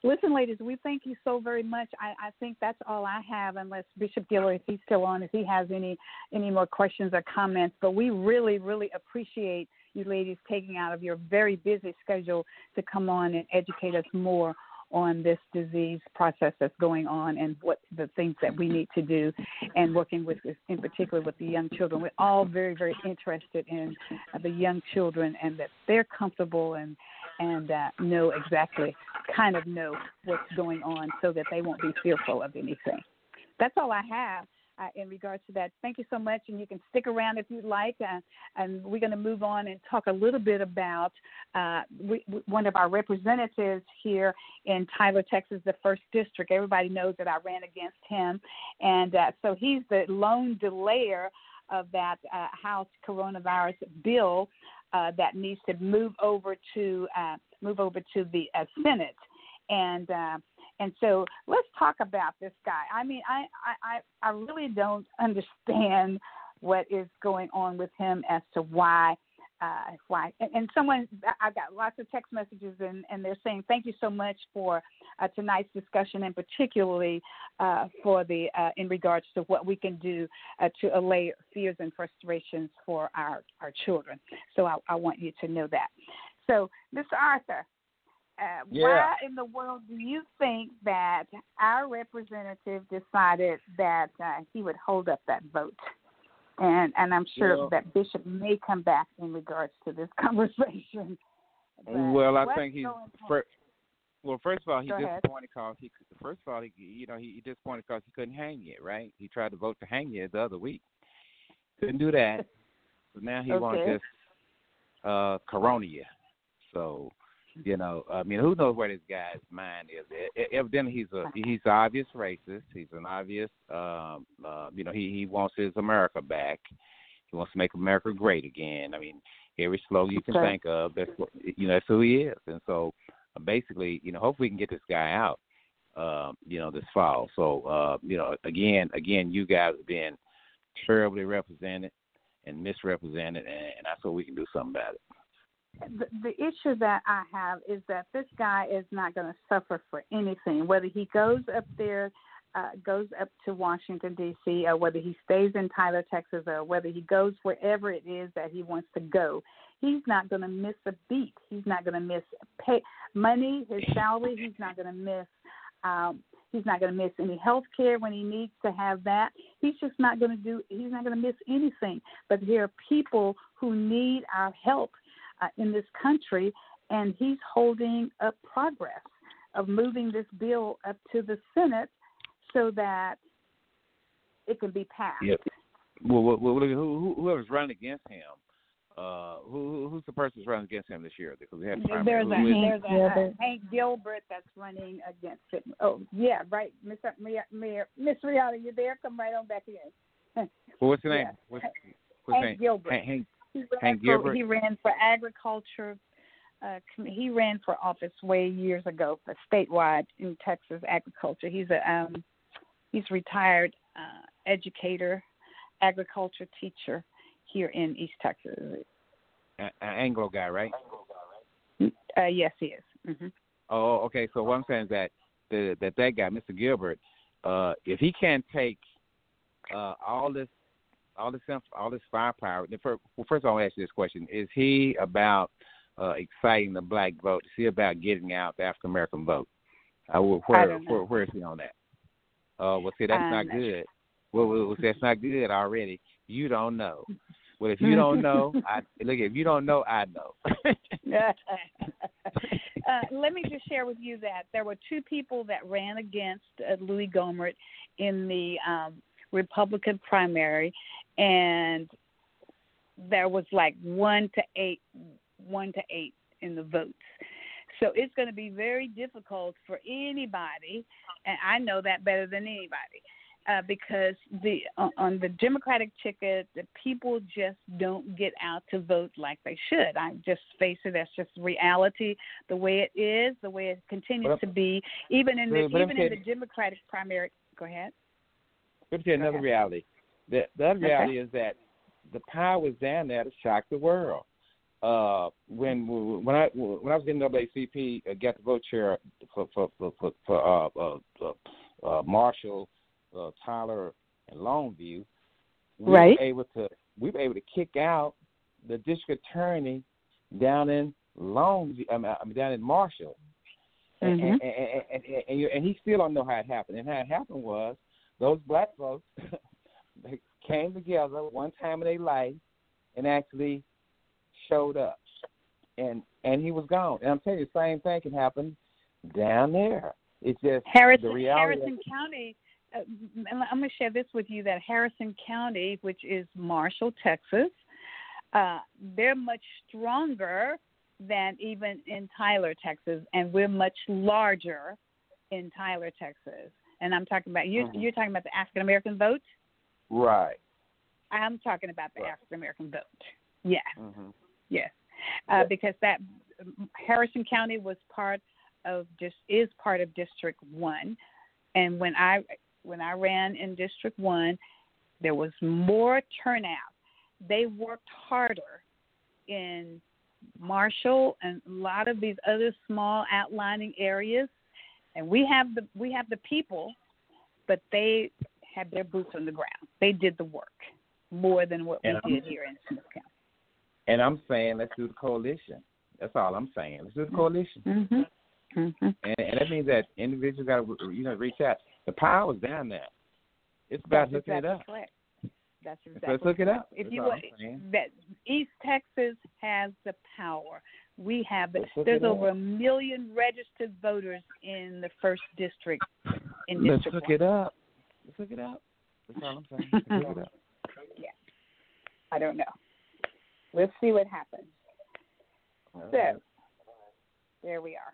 Listen, ladies, we thank you so very much. I, I think that's all I have, unless Bishop Guillory, if he's still on, if he has any any more questions or comments. But we really, really appreciate you ladies taking out of your very busy schedule to come on and educate us more on this disease process that's going on and what the things that we need to do, and working with, in particular, with the young children. We're all very, very interested in the young children and that they're comfortable and and uh, know exactly, kind of know what's going on, so that they won't be fearful of anything. That's all I have uh, in regards to that. Thank you so much, and you can stick around if you'd like. Uh, and we're going to move on and talk a little bit about uh, we, one of our representatives here in Tyler, Texas, the first district. Everybody knows that I ran against him, and uh, so he's the lone delayer of that uh, House coronavirus bill uh, that needs to move over to uh, move over to the uh, Senate and uh, and so let's talk about this guy. I mean, I I I really don't understand what is going on with him as to why uh, why. And, and someone, I got lots of text messages, and, and they're saying thank you so much for uh, tonight's discussion, and particularly uh, for the uh, in regards to what we can do uh, to allay fears and frustrations for our our children. So I, I want you to know that. So, Mr. Arthur, uh, yeah. why in the world do you think that our representative decided that uh, he would hold up that vote? And and I'm sure Well- that Bishop may come back in regards to this conversation. But well, I think he's going on? fir- well. First of all, he Go disappointed because he. First of all, he you know he, he disappointed because he couldn't hang it. Right? He tried to vote to hang it the other week. Couldn't do that. So now he wants this uh corona. So you know, I mean, who knows where this guy's mind is? Evidently, he's a he's an obvious racist. He's an obvious, um, uh, you know, he he wants his America back. He wants to make America great again. I mean, every slogan you can Okay. think of, that's what you know, that's who he is. And so, uh, basically, you know, hopefully we can get this guy out, um, you know, this fall. So, uh, you know, again, again, you guys have been terribly represented and misrepresented, and, and that's what we can do something about it. The, issue that I have is that this guy is not going to suffer for anything, whether he goes up there, uh, goes up to Washington D.C., or whether he stays in Tyler, Texas, or whether he goes wherever it is that he wants to go. He's not going to miss a beat. He's not going to miss pay money, his salary. He's not going to miss. Um, he's not going to miss any health care when he needs to have that. He's just not going to do. He's not going to miss anything. But there are people who need our help uh, in this country, and he's holding up progress of moving this bill up to the Senate so that it can be passed. Yep. Well, well, well who, who, whoever's running against him, uh, who, who's the person who's running against him this year? Because we had primary. There's a Who is- there's a uh, Hank Gilbert that's running against him. Oh yeah, right, Miss Mayor Mayor Miss Rihanna, you there? Come right on back in. well, what's the name? Yeah. What's, what's Hank name? Gilbert. Hank, Hank, He ran for, He ran for agriculture. Uh, he ran for office way years ago for statewide in Texas agriculture. He's a um, he's retired uh, educator, agriculture teacher here in East Texas. an Anglo guy, right? Uh, yes, he is. hmm Oh, okay. So what I'm saying is that the, that that guy, Mr. Gilbert, uh, if he can't take uh, all this, all this, all this firepower. then fir- Well, first, I'll ask you this question: Is he about uh, exciting the black vote? Is he about getting out the African American vote? Uh, where, where, where, is he on that? Uh, well, see, that's not good. Well, well, well, that's not good already. You don't know. Well, if you don't know, I look. If you don't know, I know. uh, let me just share with you that there were two people that ran against uh, Louis Gohmert in the um, Republican primary, and there was like one to eight, one to eight in the votes. So it's going to be very difficult for anybody, and I know that better than anybody, uh, because the on- on the Democratic ticket, the people just don't get out to vote like they should. I just face it. That's just reality, the way it is, the way it continues But- to be. Even in the but- but I'm even in the Democratic primary. Go ahead. Let me tell you another ahead. reality. The, the other Okay. reality is that the power was down there to shock the world. Uh, when when I when I was in NAACP, I got the vote chair for for for for, for uh, uh, uh, uh, Marshall, uh, Tyler, and Longview. We Right. were able to we were able to kick out the district attorney down in Longview. I mean, I mean down in Marshall. and, Mhm. and, and, and, and, and, you- and he still don't know how it happened. And how it happened was those black folks came together one time in their life and actually showed up, and and he was gone. And I'm telling you, the same thing can happen down there. It's just Harrison, the reality. Harrison County. Uh, I'm going to share this with you that Harrison County, which is Marshall, Texas, uh, they're much stronger than even in Tyler, Texas, and we're much larger in Tyler, Texas. And I'm talking about you. Mhm. You're talking about the African American vote. Right. I'm talking about the Right. African American vote. Yes. hmm Yes, uh, because that Harrison County was part of just is part of District One, and when I when I ran in District One, there was more turnout. They worked harder in Marshall and a lot of these other small outlining areas, and we have the we have the people, but they had their boots on the ground. They did the work more than what And we I'm- did here in Smith County. And I'm saying let's do the coalition. That's all I'm saying. Let's do the coalition. Mm-hmm. Mm-hmm. And, and that means that individuals got to you know reach out. The power is down there. It's about That's hooking exactly it up. correct. That's So exactly let's hook it up. If That's you want, that East Texas has the power. We have the, there's it up. over a million registered voters in the first district in Let's District hook One. it up. Let's it up. That's all I'm saying. Let's it up. I don't know. Let's see what happens. So there we are.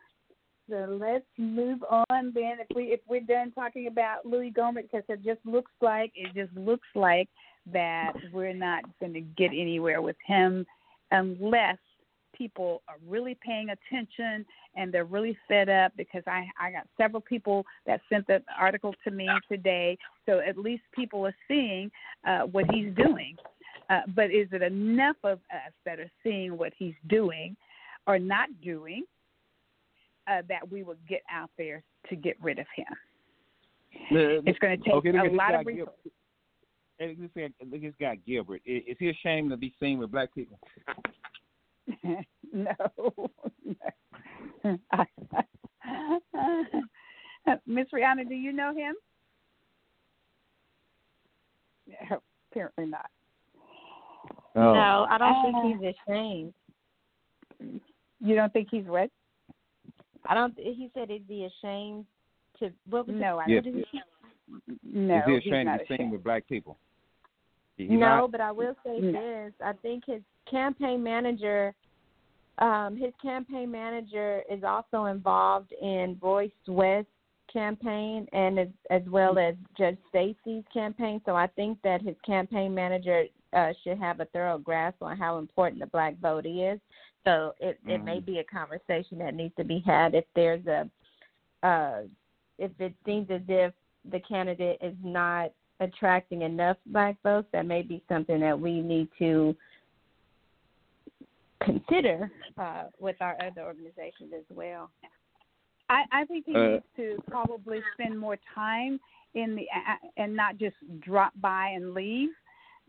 So let's move on then. If we if we're done talking about Louis Gohmert, because it just looks like it just looks like that we're not going to get anywhere with him unless people are really paying attention and they're really fed up because I I got several people that sent the article to me today. So at least people are seeing uh, what he's doing. Uh, but is it enough of us that are seeing what he's doing or not doing uh, that we will get out there to get rid of him? It's going to take okay, a lot of resources. Hey, look at this guy- this guy Gilbert. Is, is he ashamed to be seen with black people? no. No. Miss Rihanna, do you know him? No, apparently not. Oh. No, I don't Uh, think he's ashamed. You don't think he's what? I don't. He said he'd be ashamed to. What was No, it? I Yes. What did he No, is he he's ashamed not to be seen ashamed. with black people? He- he no, not? but I will say No. this. I think his campaign manager, um, his campaign manager is also involved in Royce West's campaign and as, as well as Judge Stacy's campaign. So I think that his campaign manager uh, should have a thorough grasp on how important the black vote is. So it, it may be a conversation that needs to be had if there's a uh, if it seems as if the candidate is not attracting enough black votes, that may be something that we need to consider uh, with our other organizations as well. I, I think he Uh, needs to probably spend more time in the uh, and not just drop by and leave.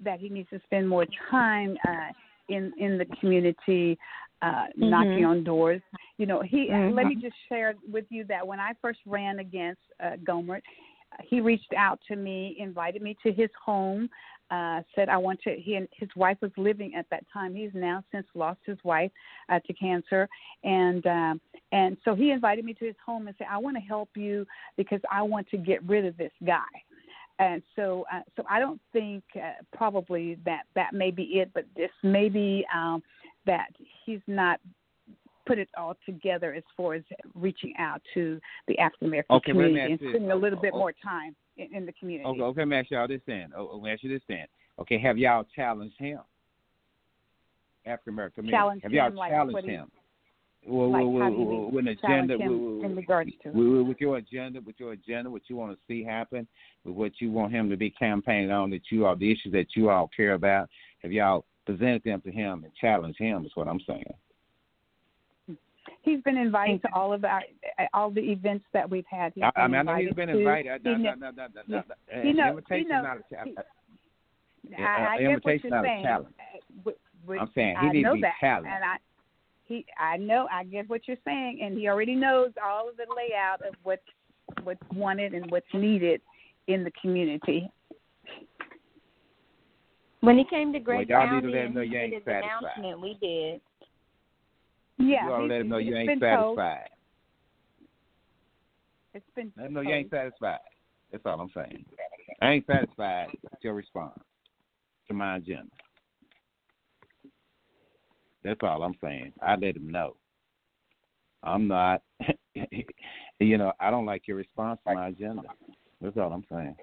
That he needs to spend more time uh, in in the community, uh, knocking on doors. You know, he. Mhm. Let me just share with you that when I first ran against uh, Gohmert, he reached out to me, invited me to his home, uh, said I want to. He and his wife was living at that time. He's now since lost his wife uh, to cancer, and um, and so he invited me to his home and said, I want to help you because I want to get rid of this guy. And so, uh, so I don't think uh, probably that that may be it, but this may be um, that he's not put it all together as far as reaching out to the African American Okay, community and spending a little Oh, bit oh. more time in, in the community. Okay, okay, let me ask y'all this then. Oh, oh let me ask you this then. Okay, have y'all challenged him? African American Challenged Have y'all him, challenged what do you- him? Well, Like, well, how do you well, with agenda, in regards to? with your agenda, with your agenda, what you want to see happen, with what you want him to be campaigning on, that you all the issues that you all care about. Have y'all presented them to him and challenged him? Is what I'm saying. He's been invited to all of our all the events that we've had. He's I, I mean, I know he's been invited. he No, kno- no, no, no, no, no. He An invitation he not a challenge. I, I get what you're saying. challenge. Uh, w- w- I'm saying he I needs to know be that, challenged. and I he I know I get what you're saying, and he already knows all of the layout of what's what's wanted and what's needed in the community. When he came to Great well, y'all need to let him and know you made ain't his satisfied. announcement, we did. Yeah, you ought to let him know you ain't been told. satisfied. It's been Let him know you ain't satisfied. That's all I'm saying. I ain't satisfied with your response to my agenda. That's all I'm saying. I let him know. I'm not. you know, I don't like your response to my agenda. That's all I'm saying.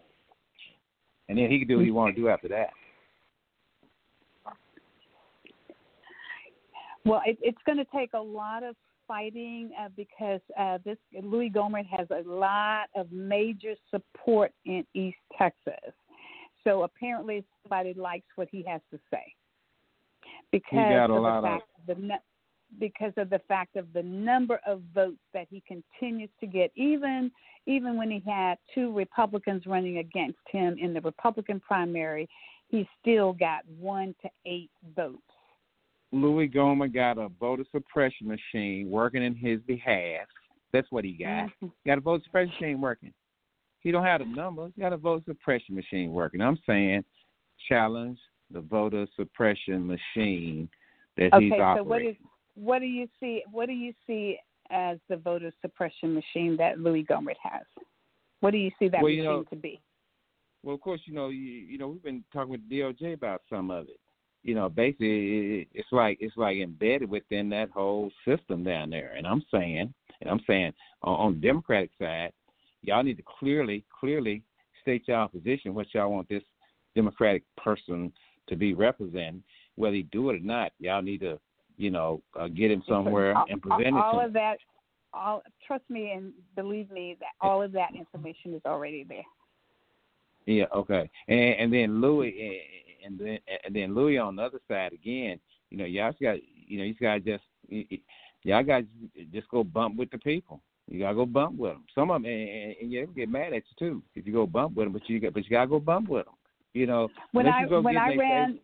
And then he can do what he want to do after that. Well, it, it's going to take a lot of fighting uh, because uh, this Louis Gohmert has a lot of major support in East Texas. So apparently, somebody likes what he has to say because got a of lot the of- fact the nu- because of the fact of the number of votes that he continues to get, even even when he had two Republicans running against him in the Republican primary, he still got one to eight votes. Louis Gohmert got a voter suppression machine working in his behalf. That's what he got. Mhm. Got a voter suppression machine working. He don't have the numbers. He got a voter suppression machine working. I'm saying challenge the voter suppression machine that he's operating. Okay, so what is what do you see? What do you see as the voter suppression machine that Louis Gohmert has? What do you see that Well, machine you know- to be? Well, of course, you know, you, you know, we've been talking with DOJ about some of it. You know, basically, it's like it's like embedded within that whole system down there. And I'm saying, and I'm saying, on, on the Democratic side, y'all need to clearly, clearly state y'all position, what y'all want this Democratic person to be representing, whether he do it or not. Y'all need to, you know, uh, get him somewhere all, and present it all to of that. All trust me and believe me that all of that information is already there. Yeah, okay. And and then Louis and then and then Louis on the other side again. You know, y'all got you know you got to just y'all got just go bump with the people. You gotta go bump with them. Some of them and, and, yeah, get mad at you too if you go bump with them. But you got but you gotta go bump with them. You know, When I when I ran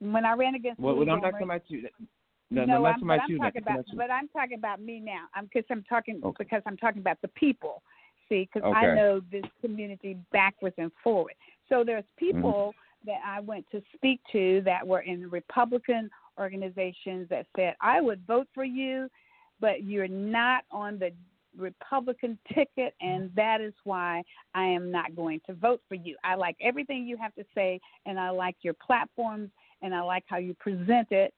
when I ran against Well, Louis well, I'm not talking about you. No, no, no, I'm I'm, but about I'm you. not talking about, you. but I'm talking about me now. I'm because I'm talking because I'm talking about the people. See, because Okay. I know this community backwards and forward. So there's Mm-hmm. people that I went to speak to that were in Republican organizations that said I would vote for you, but you're not on the Republican ticket, and that is why I am not going to vote for you. I like everything you have to say, and I like your platforms, and I like how you present it,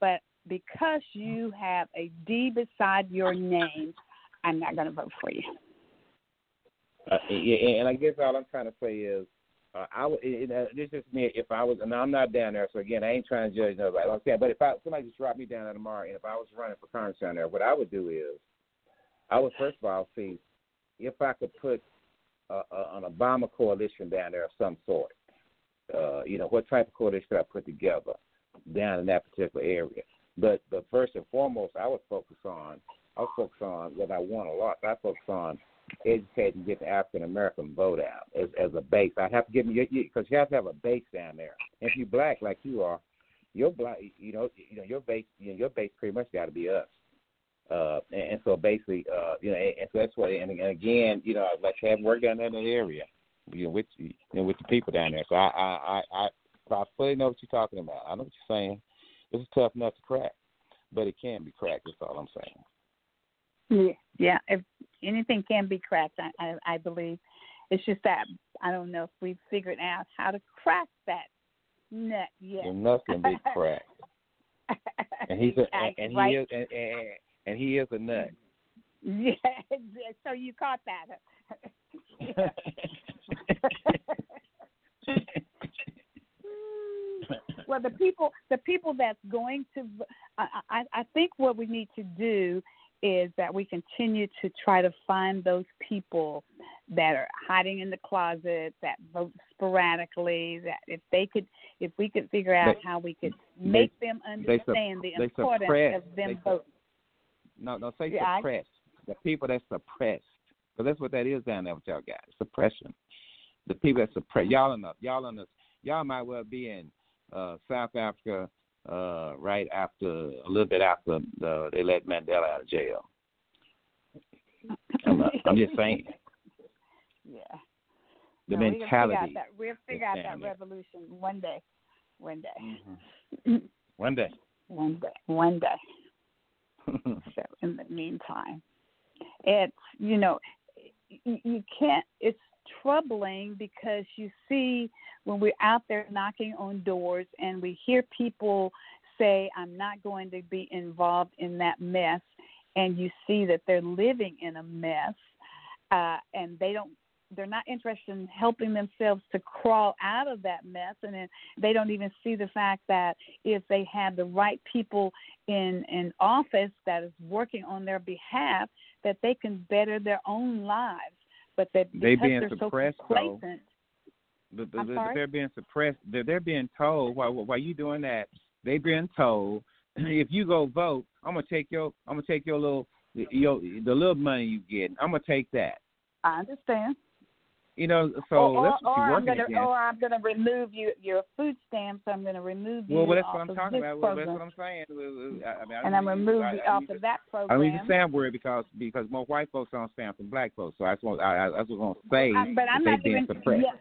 but because you have a D beside your name, I'm not going to vote for you. Uh, yeah, and I guess all I'm trying to say is, uh, I would. It, uh, this is me. If I was, and I'm not down there, so again, I ain't trying to judge nobody. Like I said, but if I somebody just dropped me down there tomorrow, and if I was running for Congress down there, what I would do is, I would first of all see if I could put uh, uh, an Obama coalition down there of some sort. Uh, you know, what type of coalition could I put together down in that particular area? But but first and foremost, I would focus on. I would focus on what I want a lot. I focus on educating, get the African American vote out as as a base. I'd have to give you because you have to have a base down there. If you're black like you are, your black, you know, you know your base, you know, your base pretty much got to be us. Uh, and, and so basically, uh, you know, and, and so that's what. And, and again, you know, like have work down there in that area, you know, with you know, with the people down there. So I, I, I, I, I fully know what you're talking about. I know what you're saying. It's tough nut to crack, but it can be cracked. That's all I'm saying. Yeah, yeah. If anything can be cracked, I, I, I believe. It's just that I don't know if we've figured out how to crack that nut yet. The nut can be cracked. and he's a, and, and Right. he is and, and, and he is a nut. Yeah, so you caught that. well, the people, the people that's going to, I, I, I think what we need to do is that we continue to try to find those people that are hiding in the closet, that vote sporadically. That if they could, if we could figure out They- how we could make them they sup- understand the they importance suppress- of them voting. No, no, say Yeah, I- The people that suppressed, because that's what that is down there with y'all got suppression. The people that suppress y'all in the y'all in the y'all might well be in uh South Africa, uh, right after a little bit after the, they let Mandela out of jail. I'm, I'm just saying. Yeah. The no, mentality. We'll figure out that, figure out that revolution one day. One day. Mm-hmm. One day. One day. One day. so in the meantime, it's you know you, you can't. It's troubling because you see when we're out there knocking on doors and we hear people say, "I'm not going to be involved in that mess," and you see that they're living in a mess, uh, and they don't. They're not interested in helping themselves to crawl out of that mess, and then they don't even see the fact that if they have the right people in an office that is working on their behalf, that they can better their own lives. But that They being they're so suppressed, though. complacent, But, but, I'm but sorry? they're being suppressed. They're, they're being told while while you doing that. They being told if you go vote, I'm gonna take your I'm gonna take your little your the little money you get. I'm gonna take that. I understand. You know, so or, that's what or, you're or I'm gonna, against. or I'm going to remove you your food stamps. I'm going to remove you well, well, that's what I'm talking about. Well, that's what I'm saying. I, I mean, I and I'm don't going to use- remove I- you I off of that program. I don't use the stamp word because because more white folks on stamps than black folks. So I just want I, I, I was going to say Um, but I'm not being even suppressed. yeah.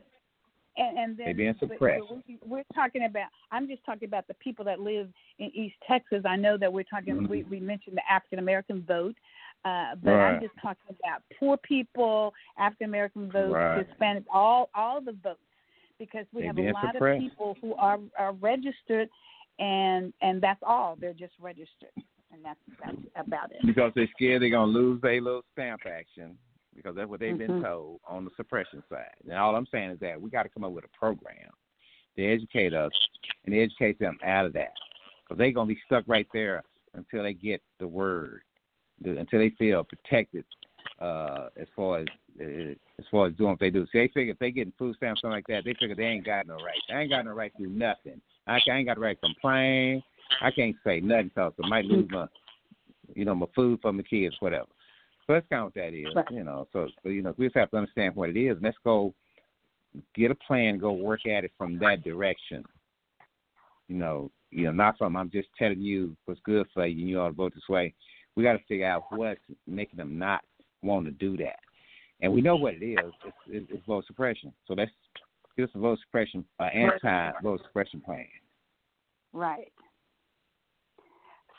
And, and then They being suppressed. but we, we're talking about. I'm just talking about the people that live in East Texas. I know that we're talking. We Mhm. we mentioned the African American vote, uh, but Right. I'm just talking about poor people, African American votes, Right. Hispanic, all all the votes, because we They have a lot suppressed. of people who are are registered, and and that's all. They're just registered, and that's that's about it. because they're scared they're gonna lose their little stamp action because that's what they've been Mhm. told on the suppression side. And all I'm saying is that we got to come up with a program to educate us and educate them out of that because they're gonna be stuck right there until they get the word, the- until they feel protected uh, as far as uh, as far as doing what they do. See, they figure if they getting food stamps something like that, they figure they ain't got no right. They ain't got no right to do nothing. I, I ain't got the right to complain. I can't say nothing because I might lose my you know, my food for my kids, whatever. So that's kind of what that is, Right. you know. So, so, you know, we just have to understand what it is. And let's go get a plan, go work at it from that direction. You know, you know, not from I'm just telling you what's good for you and you ought to vote this way. We got to figure out what's making them not want to do that. And we know what it is. It's, it's, vote suppression. So give us a vote suppression, uh, anti-vote suppression plan. Right.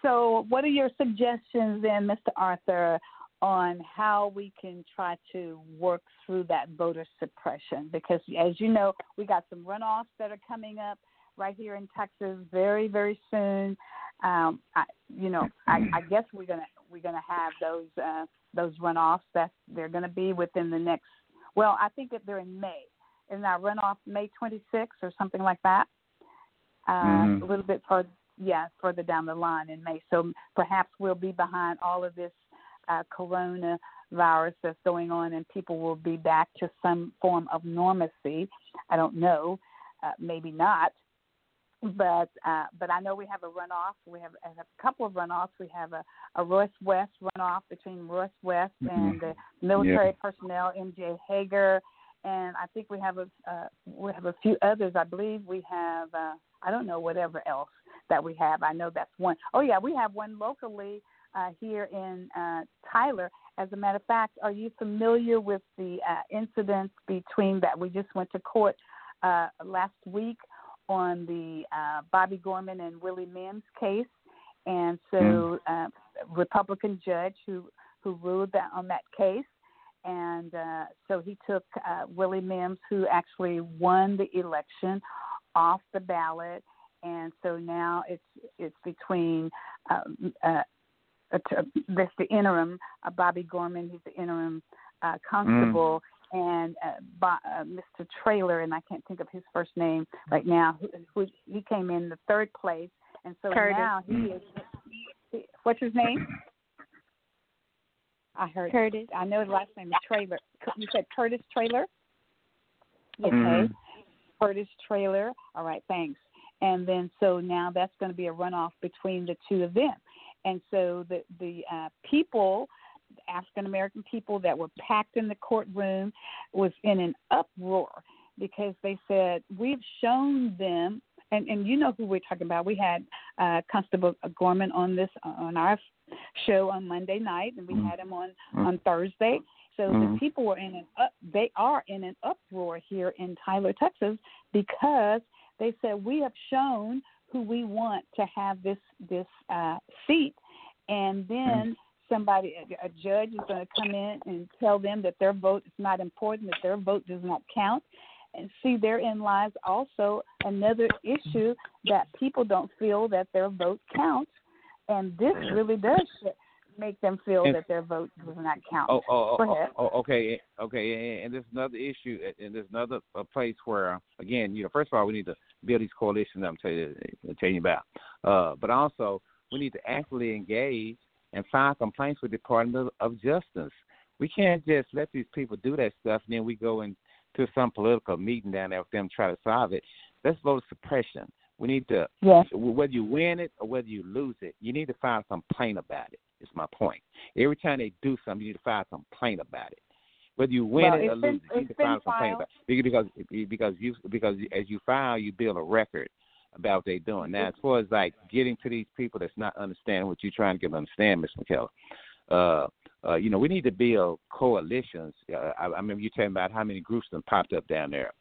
So, what are your suggestions then, Mr. Arthur, on how we can try to work through that voter suppression? Because, as you know, we got some runoffs that are coming up right here in Texas very, very soon. Um, I, you know, I, I guess we're gonna we're gonna have those uh, those runoffs that they're gonna be within the next. Well, I think that they're in May. Isn't that runoff May 26th or something like that? Uh, Mhm. A little bit further, yeah, further down the line in May. So perhaps we'll be behind all of this uh, coronavirus that's going on, and people will be back to some form of normalcy. I don't know, uh, maybe not, but uh, but I know we have a runoff. We have a couple of runoffs. We have a, a Royce West runoff between Royce West and the military personnel, M.J. Hegar, and I think we have a uh, we have a few others. I believe we have uh, I don't know whatever else that we have. I know that's one. Oh yeah, we have one locally uh, here in uh, Tyler. As a matter of fact, are you familiar with the uh, incidents between that we just went to court uh, last week on the uh, Bobby Gorman and Willie Mims case? And so, uh, Republican judge who who ruled that on that case, and uh, so he took uh, Willie Mims, who actually won the election, off the ballot, and so now it's it's between um, uh, uh, t- this the interim uh, Bobby Gorman, he's the interim uh, constable, and uh, Bo- uh, Mr. Trailer, and I can't think of his first name right now. Who, who he came in the third place, and so Curtis. now he is. he- What's his name? I heard Curtis. I know his last name is Trailer. You said Curtis Trailer. Okay. Mhm. Curtis Trailer. All right, thanks. And then so now that's going to be a runoff between the two of them. And so the the uh, people, African American people that were packed in the courtroom, was in an uproar because they said we've shown them. And, and you know who we're talking about. We had uh, Constable Gorman on this on our show on Monday night, and we Mm-hmm. had him on on Thursday. So Mhm. the people were in an up, they are in an uproar here in Tyler, Texas, because they said we have shown who we want to have this this uh, seat, and then somebody a, a judge is going to come in and tell them that their vote is not important, that their vote does not count. And see, therein lies also another issue that people don't feel that their vote counts, and this mm. really does make them feel And- that their vote does not count. Oh, oh, Go oh, ahead. oh, oh okay, eh, okay, eh, eh, and, and there's another issue, and there's another uh, place where, again, you know, first of all, we need to build these coalitions I'm telling you, I'm telling you about, uh, but also we need to actively engage and file complaints with the Department of, Justice. We can't just let these people do that stuff, and then we go into some political meeting down there with them try to solve it. That's voter suppression. We need to, Yes. whether you win it or whether you lose it, you need to file a complaint about it. Is my point. Every time they do something, you need to file a complaint about it. Whether you win Well, it or it's been- lose it, you need to file a complaint about it. because because you because as you file, you build a record about what they're doing. Now, as far as like getting to these people that's not understanding what you're trying to get them to understand, Miss McKellar, uh, uh, you know, we need to build coalitions. Uh, I, I remember you telling about how many groups have popped up down there.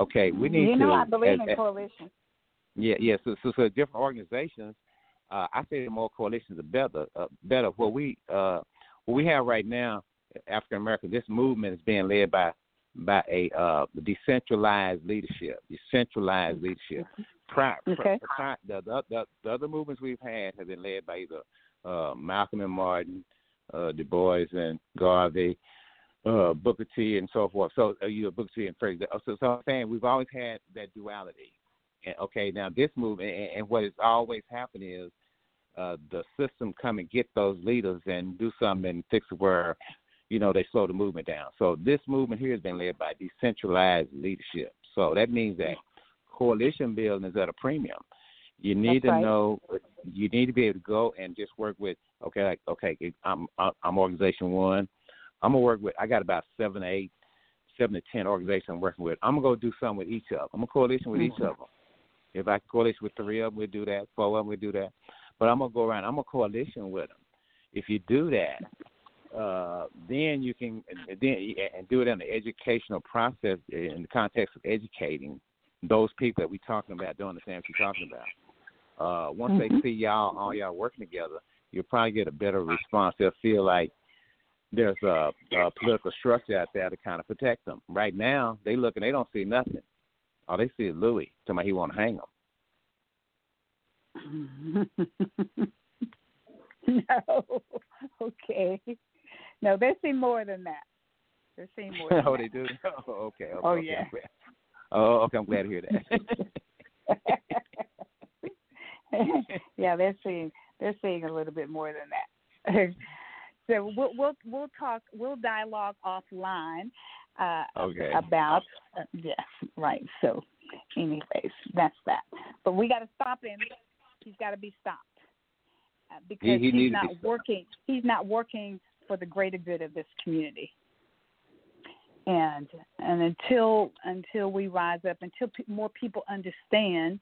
Okay, we need you know, to. I believe as- in coalition. yeah, yeah. So, so, so different organizations. Uh, I say the more coalitions, the better. Uh, better. What we, uh, what we have right now, African American, this movement is being led by, by a uh, decentralized leadership. Decentralized leadership. Pri- Okay. pri- the, the, the, the other movements we've had have been led by either uh, Malcolm and Martin, uh, Du Bois and Garvey, uh, Booker T, and so forth. So, uh, you know, Booker T and Fraser. So, so I'm saying we've always had that duality. And, okay, now this movement, and, and what has always happened is uh, the system come and get those leaders and do something and fix where, you know, they slow the movement down. So this movement here has been led by decentralized leadership. So that means that coalition building is at a premium. You need That's to right. know. You need to be able to go and just work with. Okay, like okay, I'm I'm organization one. I'm gonna work with. I got about seven, to eight, seven to ten organizations I'm working with. I'm gonna go do something with each of them. I'm a coalition with each Mm-hmm. of them. If I coalition with three of them, we do that. Four of them, we do that. But I'm gonna go around. I'm a coalition with them. If you do that, uh, then you can then and do it in the educational process in the context of educating those people that we're talking about. Don't understand what you're talking about. Uh, once Mhm. they see y'all all y'all working together, you'll probably get a better response. They'll feel like there's a, a political structure out there to kind of protect them. Right now, they look and they don't see nothing. All they see is Louis. Somebody he want to hang them. no. Okay. No, they see more than that. They're seeing more. Than oh, that. they do. Oh, okay. okay Oh, okay, yeah. Oh, okay. I'm glad to hear that. yeah, they're seeing they're seeing a little bit more than that. so we'll we'll we'll talk we'll dialogue offline uh, Okay. about uh, yes right. So, anyways, that's that. But we got to stop him. He's got to be stopped uh, because he he's not be working. He's not working for the greater good of this community. And and until until we rise up, until pe- more people understand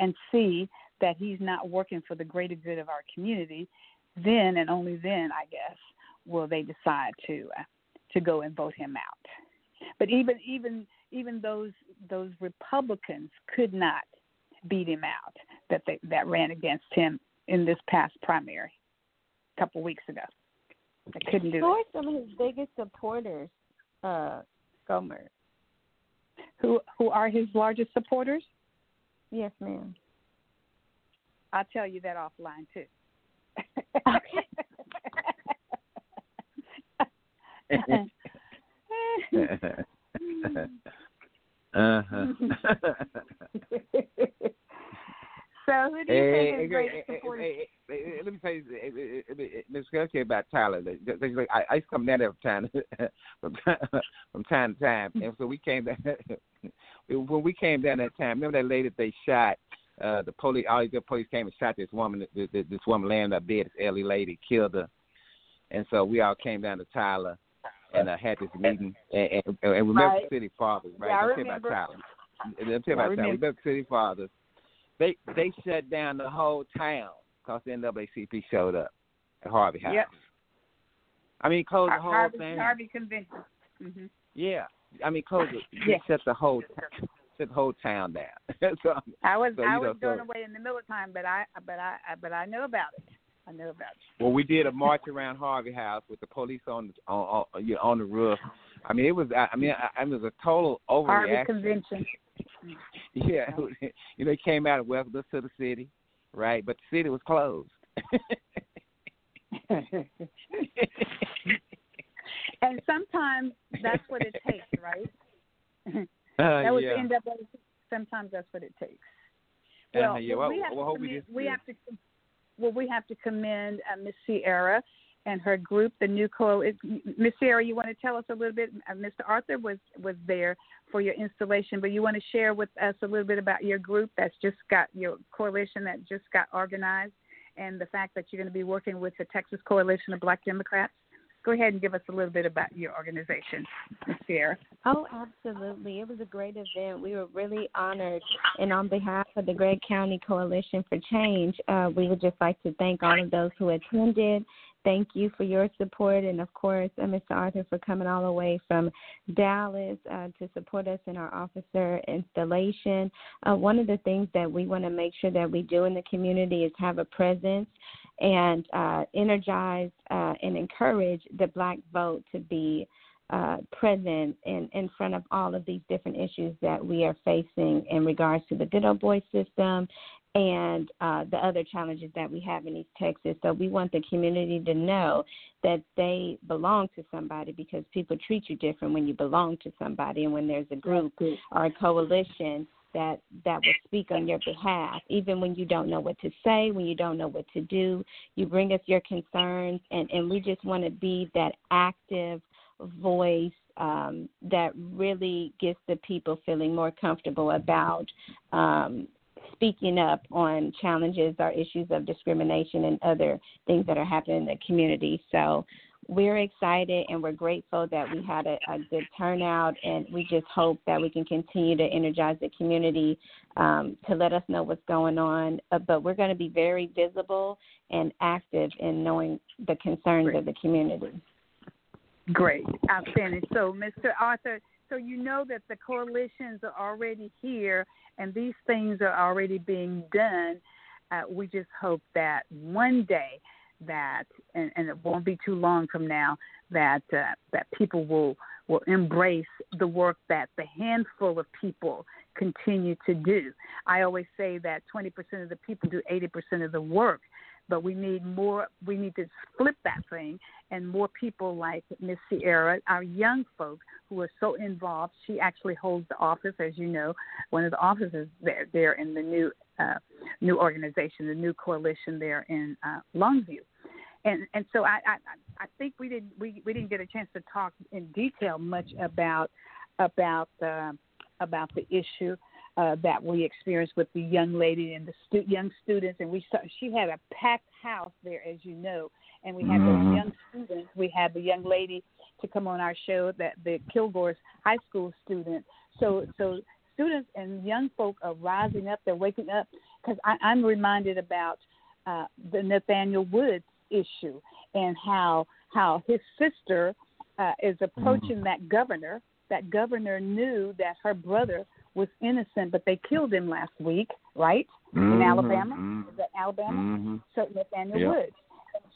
and see that he's not working for the greater good of our community, then and only then, I guess, will they decide to uh, to go and vote him out. But even even even those those Republicans could not beat him out that they that ran against him in this past primary a couple weeks ago. They couldn't do Who it. are some of his biggest supporters, uh, Gohmert? Who who are his largest supporters? Yes, ma'am. I'll tell you that offline too. uh-huh. so who do you Hey, think hey, is eh, greatest hey, hey, supporters? hey, hey, hey, let me tell you, hey, hey, hey, hey, Kelsey about Tyler. Like, just- just like, I, I used to come down there from time, from time, from time to time, and so we came down. when we came down that time, remember that lady that they shot? Uh, the police, all these police came and shot this woman. This, this woman laying in her bed, this elderly lady, killed her, and so we all came down to Tyler and uh, had this meeting, and, and, and we met Right. City Fathers, right? Yeah, I Let's tell you remember. about Tyler. Let me tell you about Tyler. We remember. met with City Fathers, they they shut down the whole town because the NAACP showed up at Harvey House. Yep. I mean, closed the whole Harvey, thing. Harvey Convention. hmm Yeah, I mean, close it. Yeah. Shut the whole shut the whole town down. so, I was so, I know, was going away in the middle of time, but I but I but I know about it. I know about it. Well, we did a march around Harvey House with the police on the on on, on the roof. I mean, it was I I mean, I, I it was a total Harvey overreaction. Convention. Yeah, you know, he came out and welcomed us to the city, right? But the city was closed. and sometimes that's what it takes, right? Uh, that was yeah. the NAACP. Sometimes that's what it takes. Uh, Well, yeah, well, we have well, to hope we we have to well we have to commend uh, Miss Sierra and her group, the new co. Miss Sarah, you want to tell us a little bit? Uh, Mr. Arthur was was there for your installation, but you want to share with us a little bit about your group that's just got your coalition that just got organized, and the fact that you're going to be working with the Texas Coalition of Black Democrats. Go ahead and give us a little bit about your organization, Miss Sarah. Oh, absolutely. It was a great event. We were really honored. And on behalf of the Gregg County Coalition for Change, uh, we would just like to thank all of those who attended. Thank you for your support. And of course, uh, Mr. Arthur for coming all the way from Dallas uh, to support us in our officer installation. Uh, one of the things that we want to make sure that we do in the community is have a presence and uh, energize uh, and encourage the black vote to be uh, present in, in front of all of these different issues that we are facing in regards to the good old boy system and uh, the other challenges that we have in East Texas. So we want the community to know that they belong to somebody because people treat you different when you belong to somebody and when there's a group or a coalition that that will speak on your behalf even when you don't know what to say when you don't know what to do you bring us your concerns and and we just want to be that active voice um, that really gets the people feeling more comfortable about um, speaking up on challenges or issues of discrimination and other things that are happening in the community. So we're excited and we're grateful that we had a, a good turnout, and we just hope that we can continue to energize the community um, to let us know what's going on. Uh, but we're going to be very visible and active in knowing the concerns of the community. Great, outstanding. So, Mr. Arthur, so you know that the coalitions are already here and these things are already being done. Uh, we just hope that one day that, and, and it won't be too long from now, that uh, that people will will embrace the work that the handful of people continue to do. I always say that 20% of the people do 80% of the work but we need more we need to flip that thing and more people like miss sierra our young folk who are so involved. She actually holds the office as you know one of the offices there there in the new uh, new organization the new coalition there in uh, longview. And and so I, I I think we didn't we, we didn't get a chance to talk in detail much about about uh, about the issue uh, that we experienced with the young lady and the stu- young students, and we saw she had a packed house there, as you know, and we had Mhm. those young students. We had the young lady to come on our show, that the Kilgore's high school student. So so students and young folk are rising up. They're waking up because I'm reminded about uh, the Nathaniel Woods issue and how how his sister uh, is approaching that governor. That governor knew that her brother was innocent, but they killed him last week, right? In Mhm, Alabama, mhm. is that Alabama? Mhm. So Nathaniel Yeah. Woods.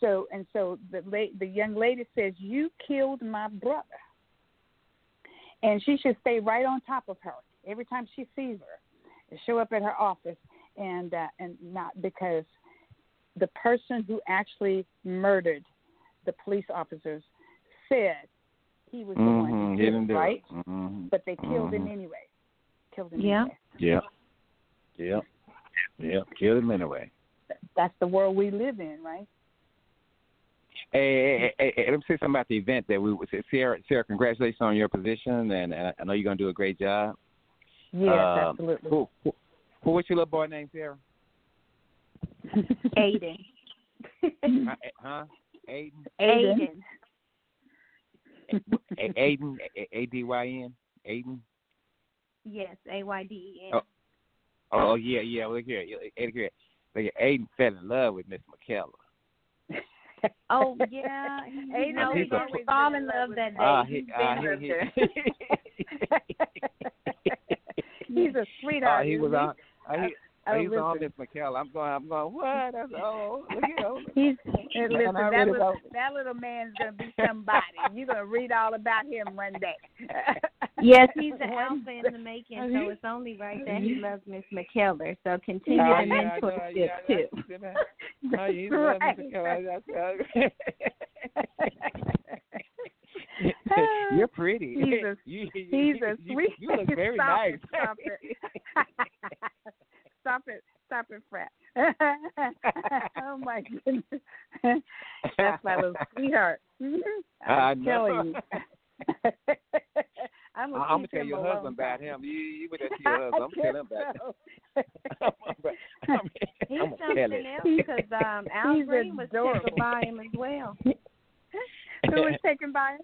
So and so the la- the young lady says, "You killed my brother," and she should stay right on top of her every time she sees her, show up at her office, and uh, and not because the person who actually murdered the police officers said he was the one who he did didn't it, do it. right? Mhm. But they killed him Mhm. anyway. Killed him Yeah. anyway. Yep. Yep. Yep. Kill him anyway. That's the world we live in, right? Hey, hey, hey, hey, let me say something about the event that we Sarah. Sarah, congratulations on your position, and, and I know you're gonna do a great job. Yes, Um, absolutely. Who, who, who what's your little boy name, Sarah? Aiden. huh? huh? Aiden. Aiden. Aiden. A- A D Y N. Aiden. Yes, A Y D E N. Oh. Oh yeah, yeah. Look here, look here. Look here. Aiden fell in love with Miss McKellar. Oh yeah, Ain't no, He's he a- always fall in love that day. Ah, He's he- been he- with her. He's a Uh, sweetheart. he was on. Uh, he, oh, he's on Miss listen. McKellar. I'm going. I'm going. What? That's oh. Look at him. He's And listen. I That really little, don't- that little man's gonna be somebody. You're gonna read all about him one day. Yes, he's an alpha in the making, so it's only right that he loves Miss McKellar. So continue Oh, the yeah, I know, mentorship yeah, too. that's- Oh, he's Right. Miss You're pretty. He's a- you, you, a sweet. You look very nice. It, stop it. stop it. Stop Frat. oh my goodness. That's my little sweetheart. I I'm know. telling you. I'm gonna, I'm gonna tell your alone. husband about him. You, you better tell your husband. I'm I telling him about guess him. He's I'm gonna tell something else because um, Al Green was adorable. taken by him as well. Who was taken by him?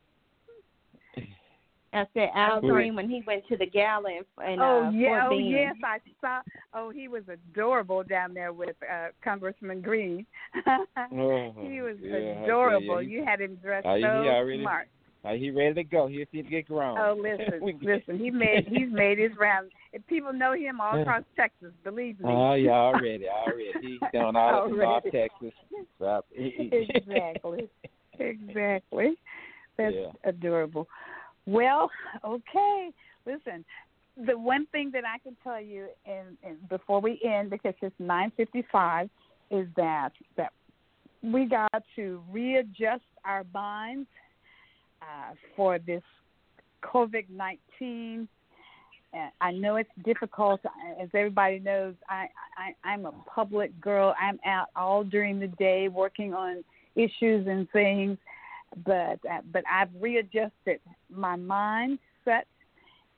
I said Al Who? Green when he went to the gala in, in oh uh, yeah, oh Bend. yes, I saw. Oh, he was adorable down there with uh Congressman Green. Oh, he was yeah, I tell you, adorable. you had him dressed he so already- smart. He ready to go. He's to get grown. Oh, listen, We- listen. He made he's made his rounds. If people know him all across Texas, believe me. Oh yeah, already, already. He's down all up in North Already. Texas. So, exactly, exactly. That's Yeah. adorable. Well, okay. Listen, the one thing that I can tell you, and, before we end, because it's nine fifty-five, is that that we got to readjust our minds uh, for this COVID nineteen. I know it's difficult. As everybody knows, I, I I'm a public girl. I'm out all during the day working on issues and things, but uh, but I've readjusted my mindset,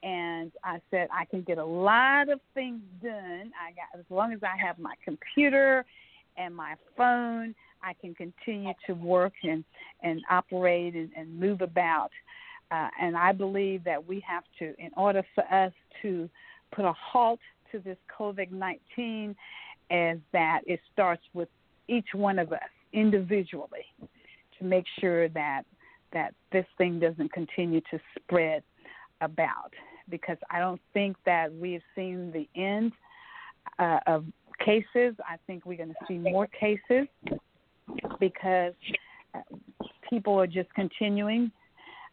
and I said I can get a lot of things done. I got as long as I have my computer and my phone, I can continue to work and and operate and, and move about. Uh, and I believe that we have to, in order for us to put a halt to this COVID 19, is that it starts with each one of us individually to make sure that that this thing doesn't continue to spread about because I don't think that we've seen the end uh, of cases. I think we're going to see more cases because uh, people are just continuing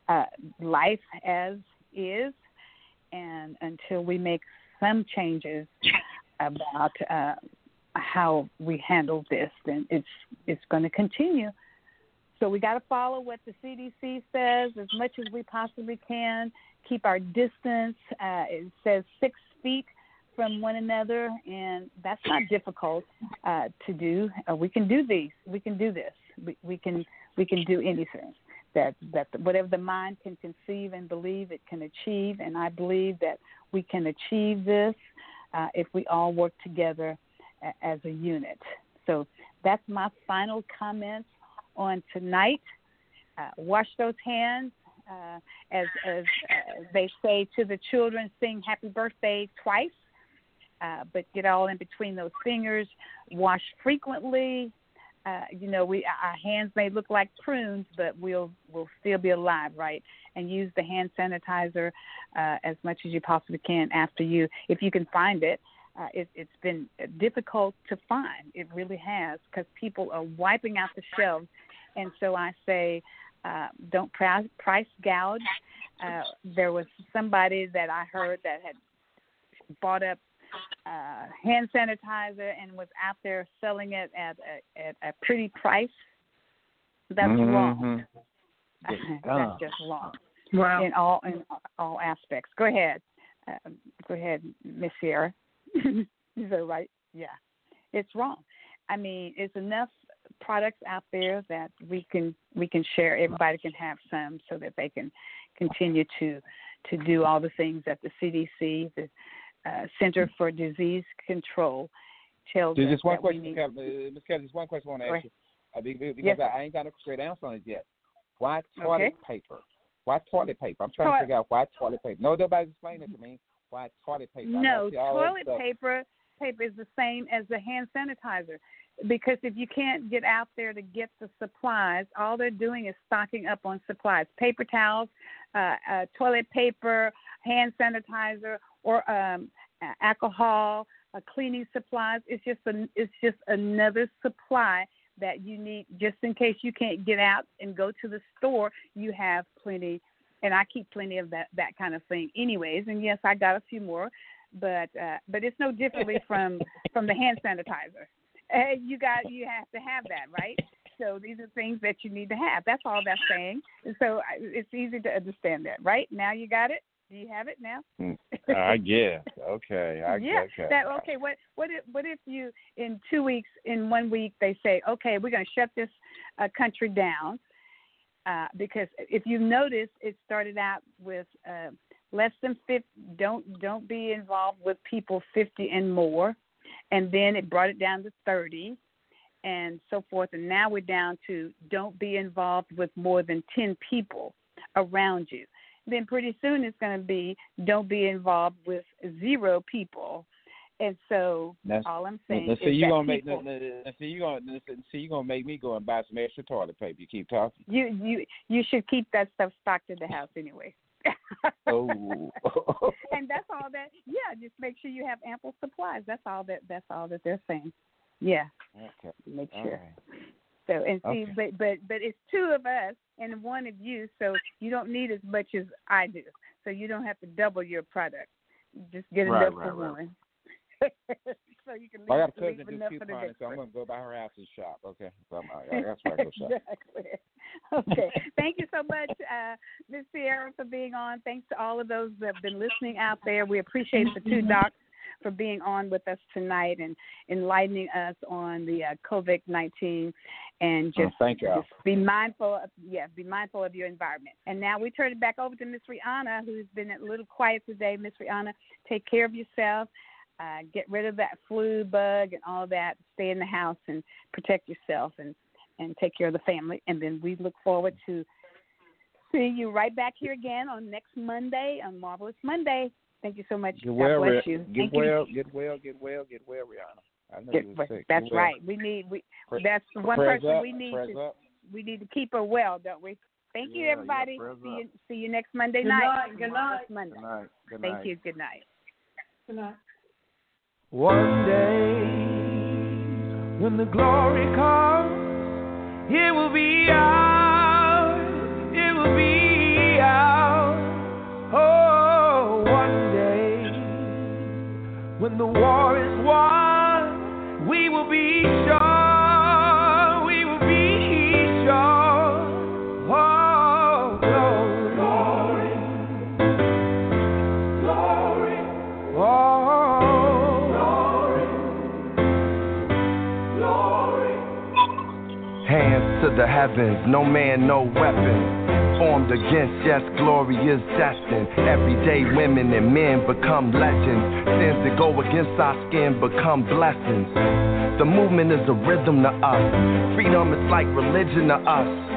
uh, life as is, and until we make some changes about uh, how we handle this, then it's it's going to continue. So we got to follow what the CDC says as much as we possibly can. Keep our distance. Uh, it says six feet from one another, and that's not difficult uh, to do. Uh, we can do these. We can do this. We, we can we can do anything that that whatever the mind can conceive and believe it can achieve. And I believe that we can achieve this uh, if we all work together a, as a unit. So that's my final comments on tonight. Uh, wash those hands. Uh, as as uh, they say to the children, sing happy birthday twice, uh, but get all in between those fingers. Wash frequently. Uh, you know, we our hands may look like prunes, but we'll we'll still be alive, right? And use the hand sanitizer as much as you possibly can after you, if you can find it. Uh, it, it's been difficult to find. It really has because people are wiping out the shelves, and so I say, uh, don't price, price gouge. Uh, there was somebody that I heard that had bought up uh, hand sanitizer and was out there selling it at a, at a pretty price. That's Mm-hmm. wrong. That's just wrong Wow. in all in all aspects. Go ahead, uh, go ahead, Miss Sierra. Is that right? Yeah, it's wrong. I mean, it's enough products out there that we can we can share. Everybody can have some, so that they can continue to to do all the things that the CDC, the uh, Center for Disease Control, tells There's us just one that we question. Uh, Ms. Kelly, just one question I want to ask you. Uh, be- be- because Yes, I, I ain't got no straight answer on it yet. Why toilet Okay. paper? Why toilet paper? I'm trying to figure out why toilet paper. No, nobody's explaining it to me. Why toilet paper? No, see all that toilet paper. paper is the same as the hand sanitizer because if you can't get out there to get the supplies, all they're doing is stocking up on supplies: paper towels, uh, uh, toilet paper, hand sanitizer, or um, alcohol, uh, cleaning supplies. It's just an, it's just another supply that you need just in case you can't get out and go to the store. You have plenty, and I keep plenty of that that kind of thing, anyways. And yes, I got a few more, but uh, but it's no differently from from the hand sanitizer. Uh, you got you have to have that, right? So these are things that you need to have. That's all that's saying. And so it's easy to understand that, right? Now you got it. Do you have it now? Hmm. I guess. Okay. I yeah. Okay. That, okay. What what if what if you in two weeks in one week they say okay we're going to shut this uh, country down uh, because if you notice it started out with uh, less than 50 don't don't be involved with people 50 and more and then it brought it down to 30 and so forth and now we're down to don't be involved with more than 10 people around you then pretty soon it's going to be don't be involved with zero people and so That's, all I'm saying is see, you that gonna people, make now, see you gonna see you gonna make me go and buy some extra toilet paper. You keep talking. you you you should keep that stuff stocked in the house anyway. oh. and that's all that. Yeah, just make sure you have ample supplies. That's all that. That's all that they're saying. Yeah. Okay. Make sure. right. So and see, Okay. but but but it's two of us and one of you, so you don't need as much as I do. So you don't have to double your product. Just get Right, enough right, for right. one. so you can leave, I got a leave cousin that do enough for the couponing, next so I'm gonna go by her house and shop. Okay, so I'm, I, that's where I go shop. exactly. Okay. Thank you so much, uh, Ms. Sierra, for being on. Thanks to all of those that have been listening out there. We appreciate the two docs for being on with us tonight and enlightening us on the uh, COVID nineteen and Oh, just, thank y'all. just be mindful. Of, yeah, be mindful of your environment. And now we turn it back over to Miss Rihanna, who's been a little quiet today. Miss Rihanna, take care of yourself. Uh, get rid of that flu bug and all that. Stay in the house and protect yourself and and take care of the family. And then we look forward to seeing you right back here again on next Monday on Marvelous Monday. Thank you so much. Get God well, bless you. get Thank well, you. get well, get well, get well, Rihanna. I know Get you well. were sick. That's Get well. right. We need we Pre- that's the one person up, we need to up. we need to keep her well, don't we? Thank you Yeah, yeah, everybody. prayers see up. you see you next Monday Good night. night, on good Marvelous night. Monday. Good night. Good night. Thank you. Good night. Good night. One day, when the glory comes, it will be ours. It will be ours. Oh, one day, when the war is the heavens, no man, no weapon. Formed against, yes, glory is destined. Everyday women and men become legends. Sins that go against our skin become blessings. The movement is a rhythm to us. Freedom is like religion to us.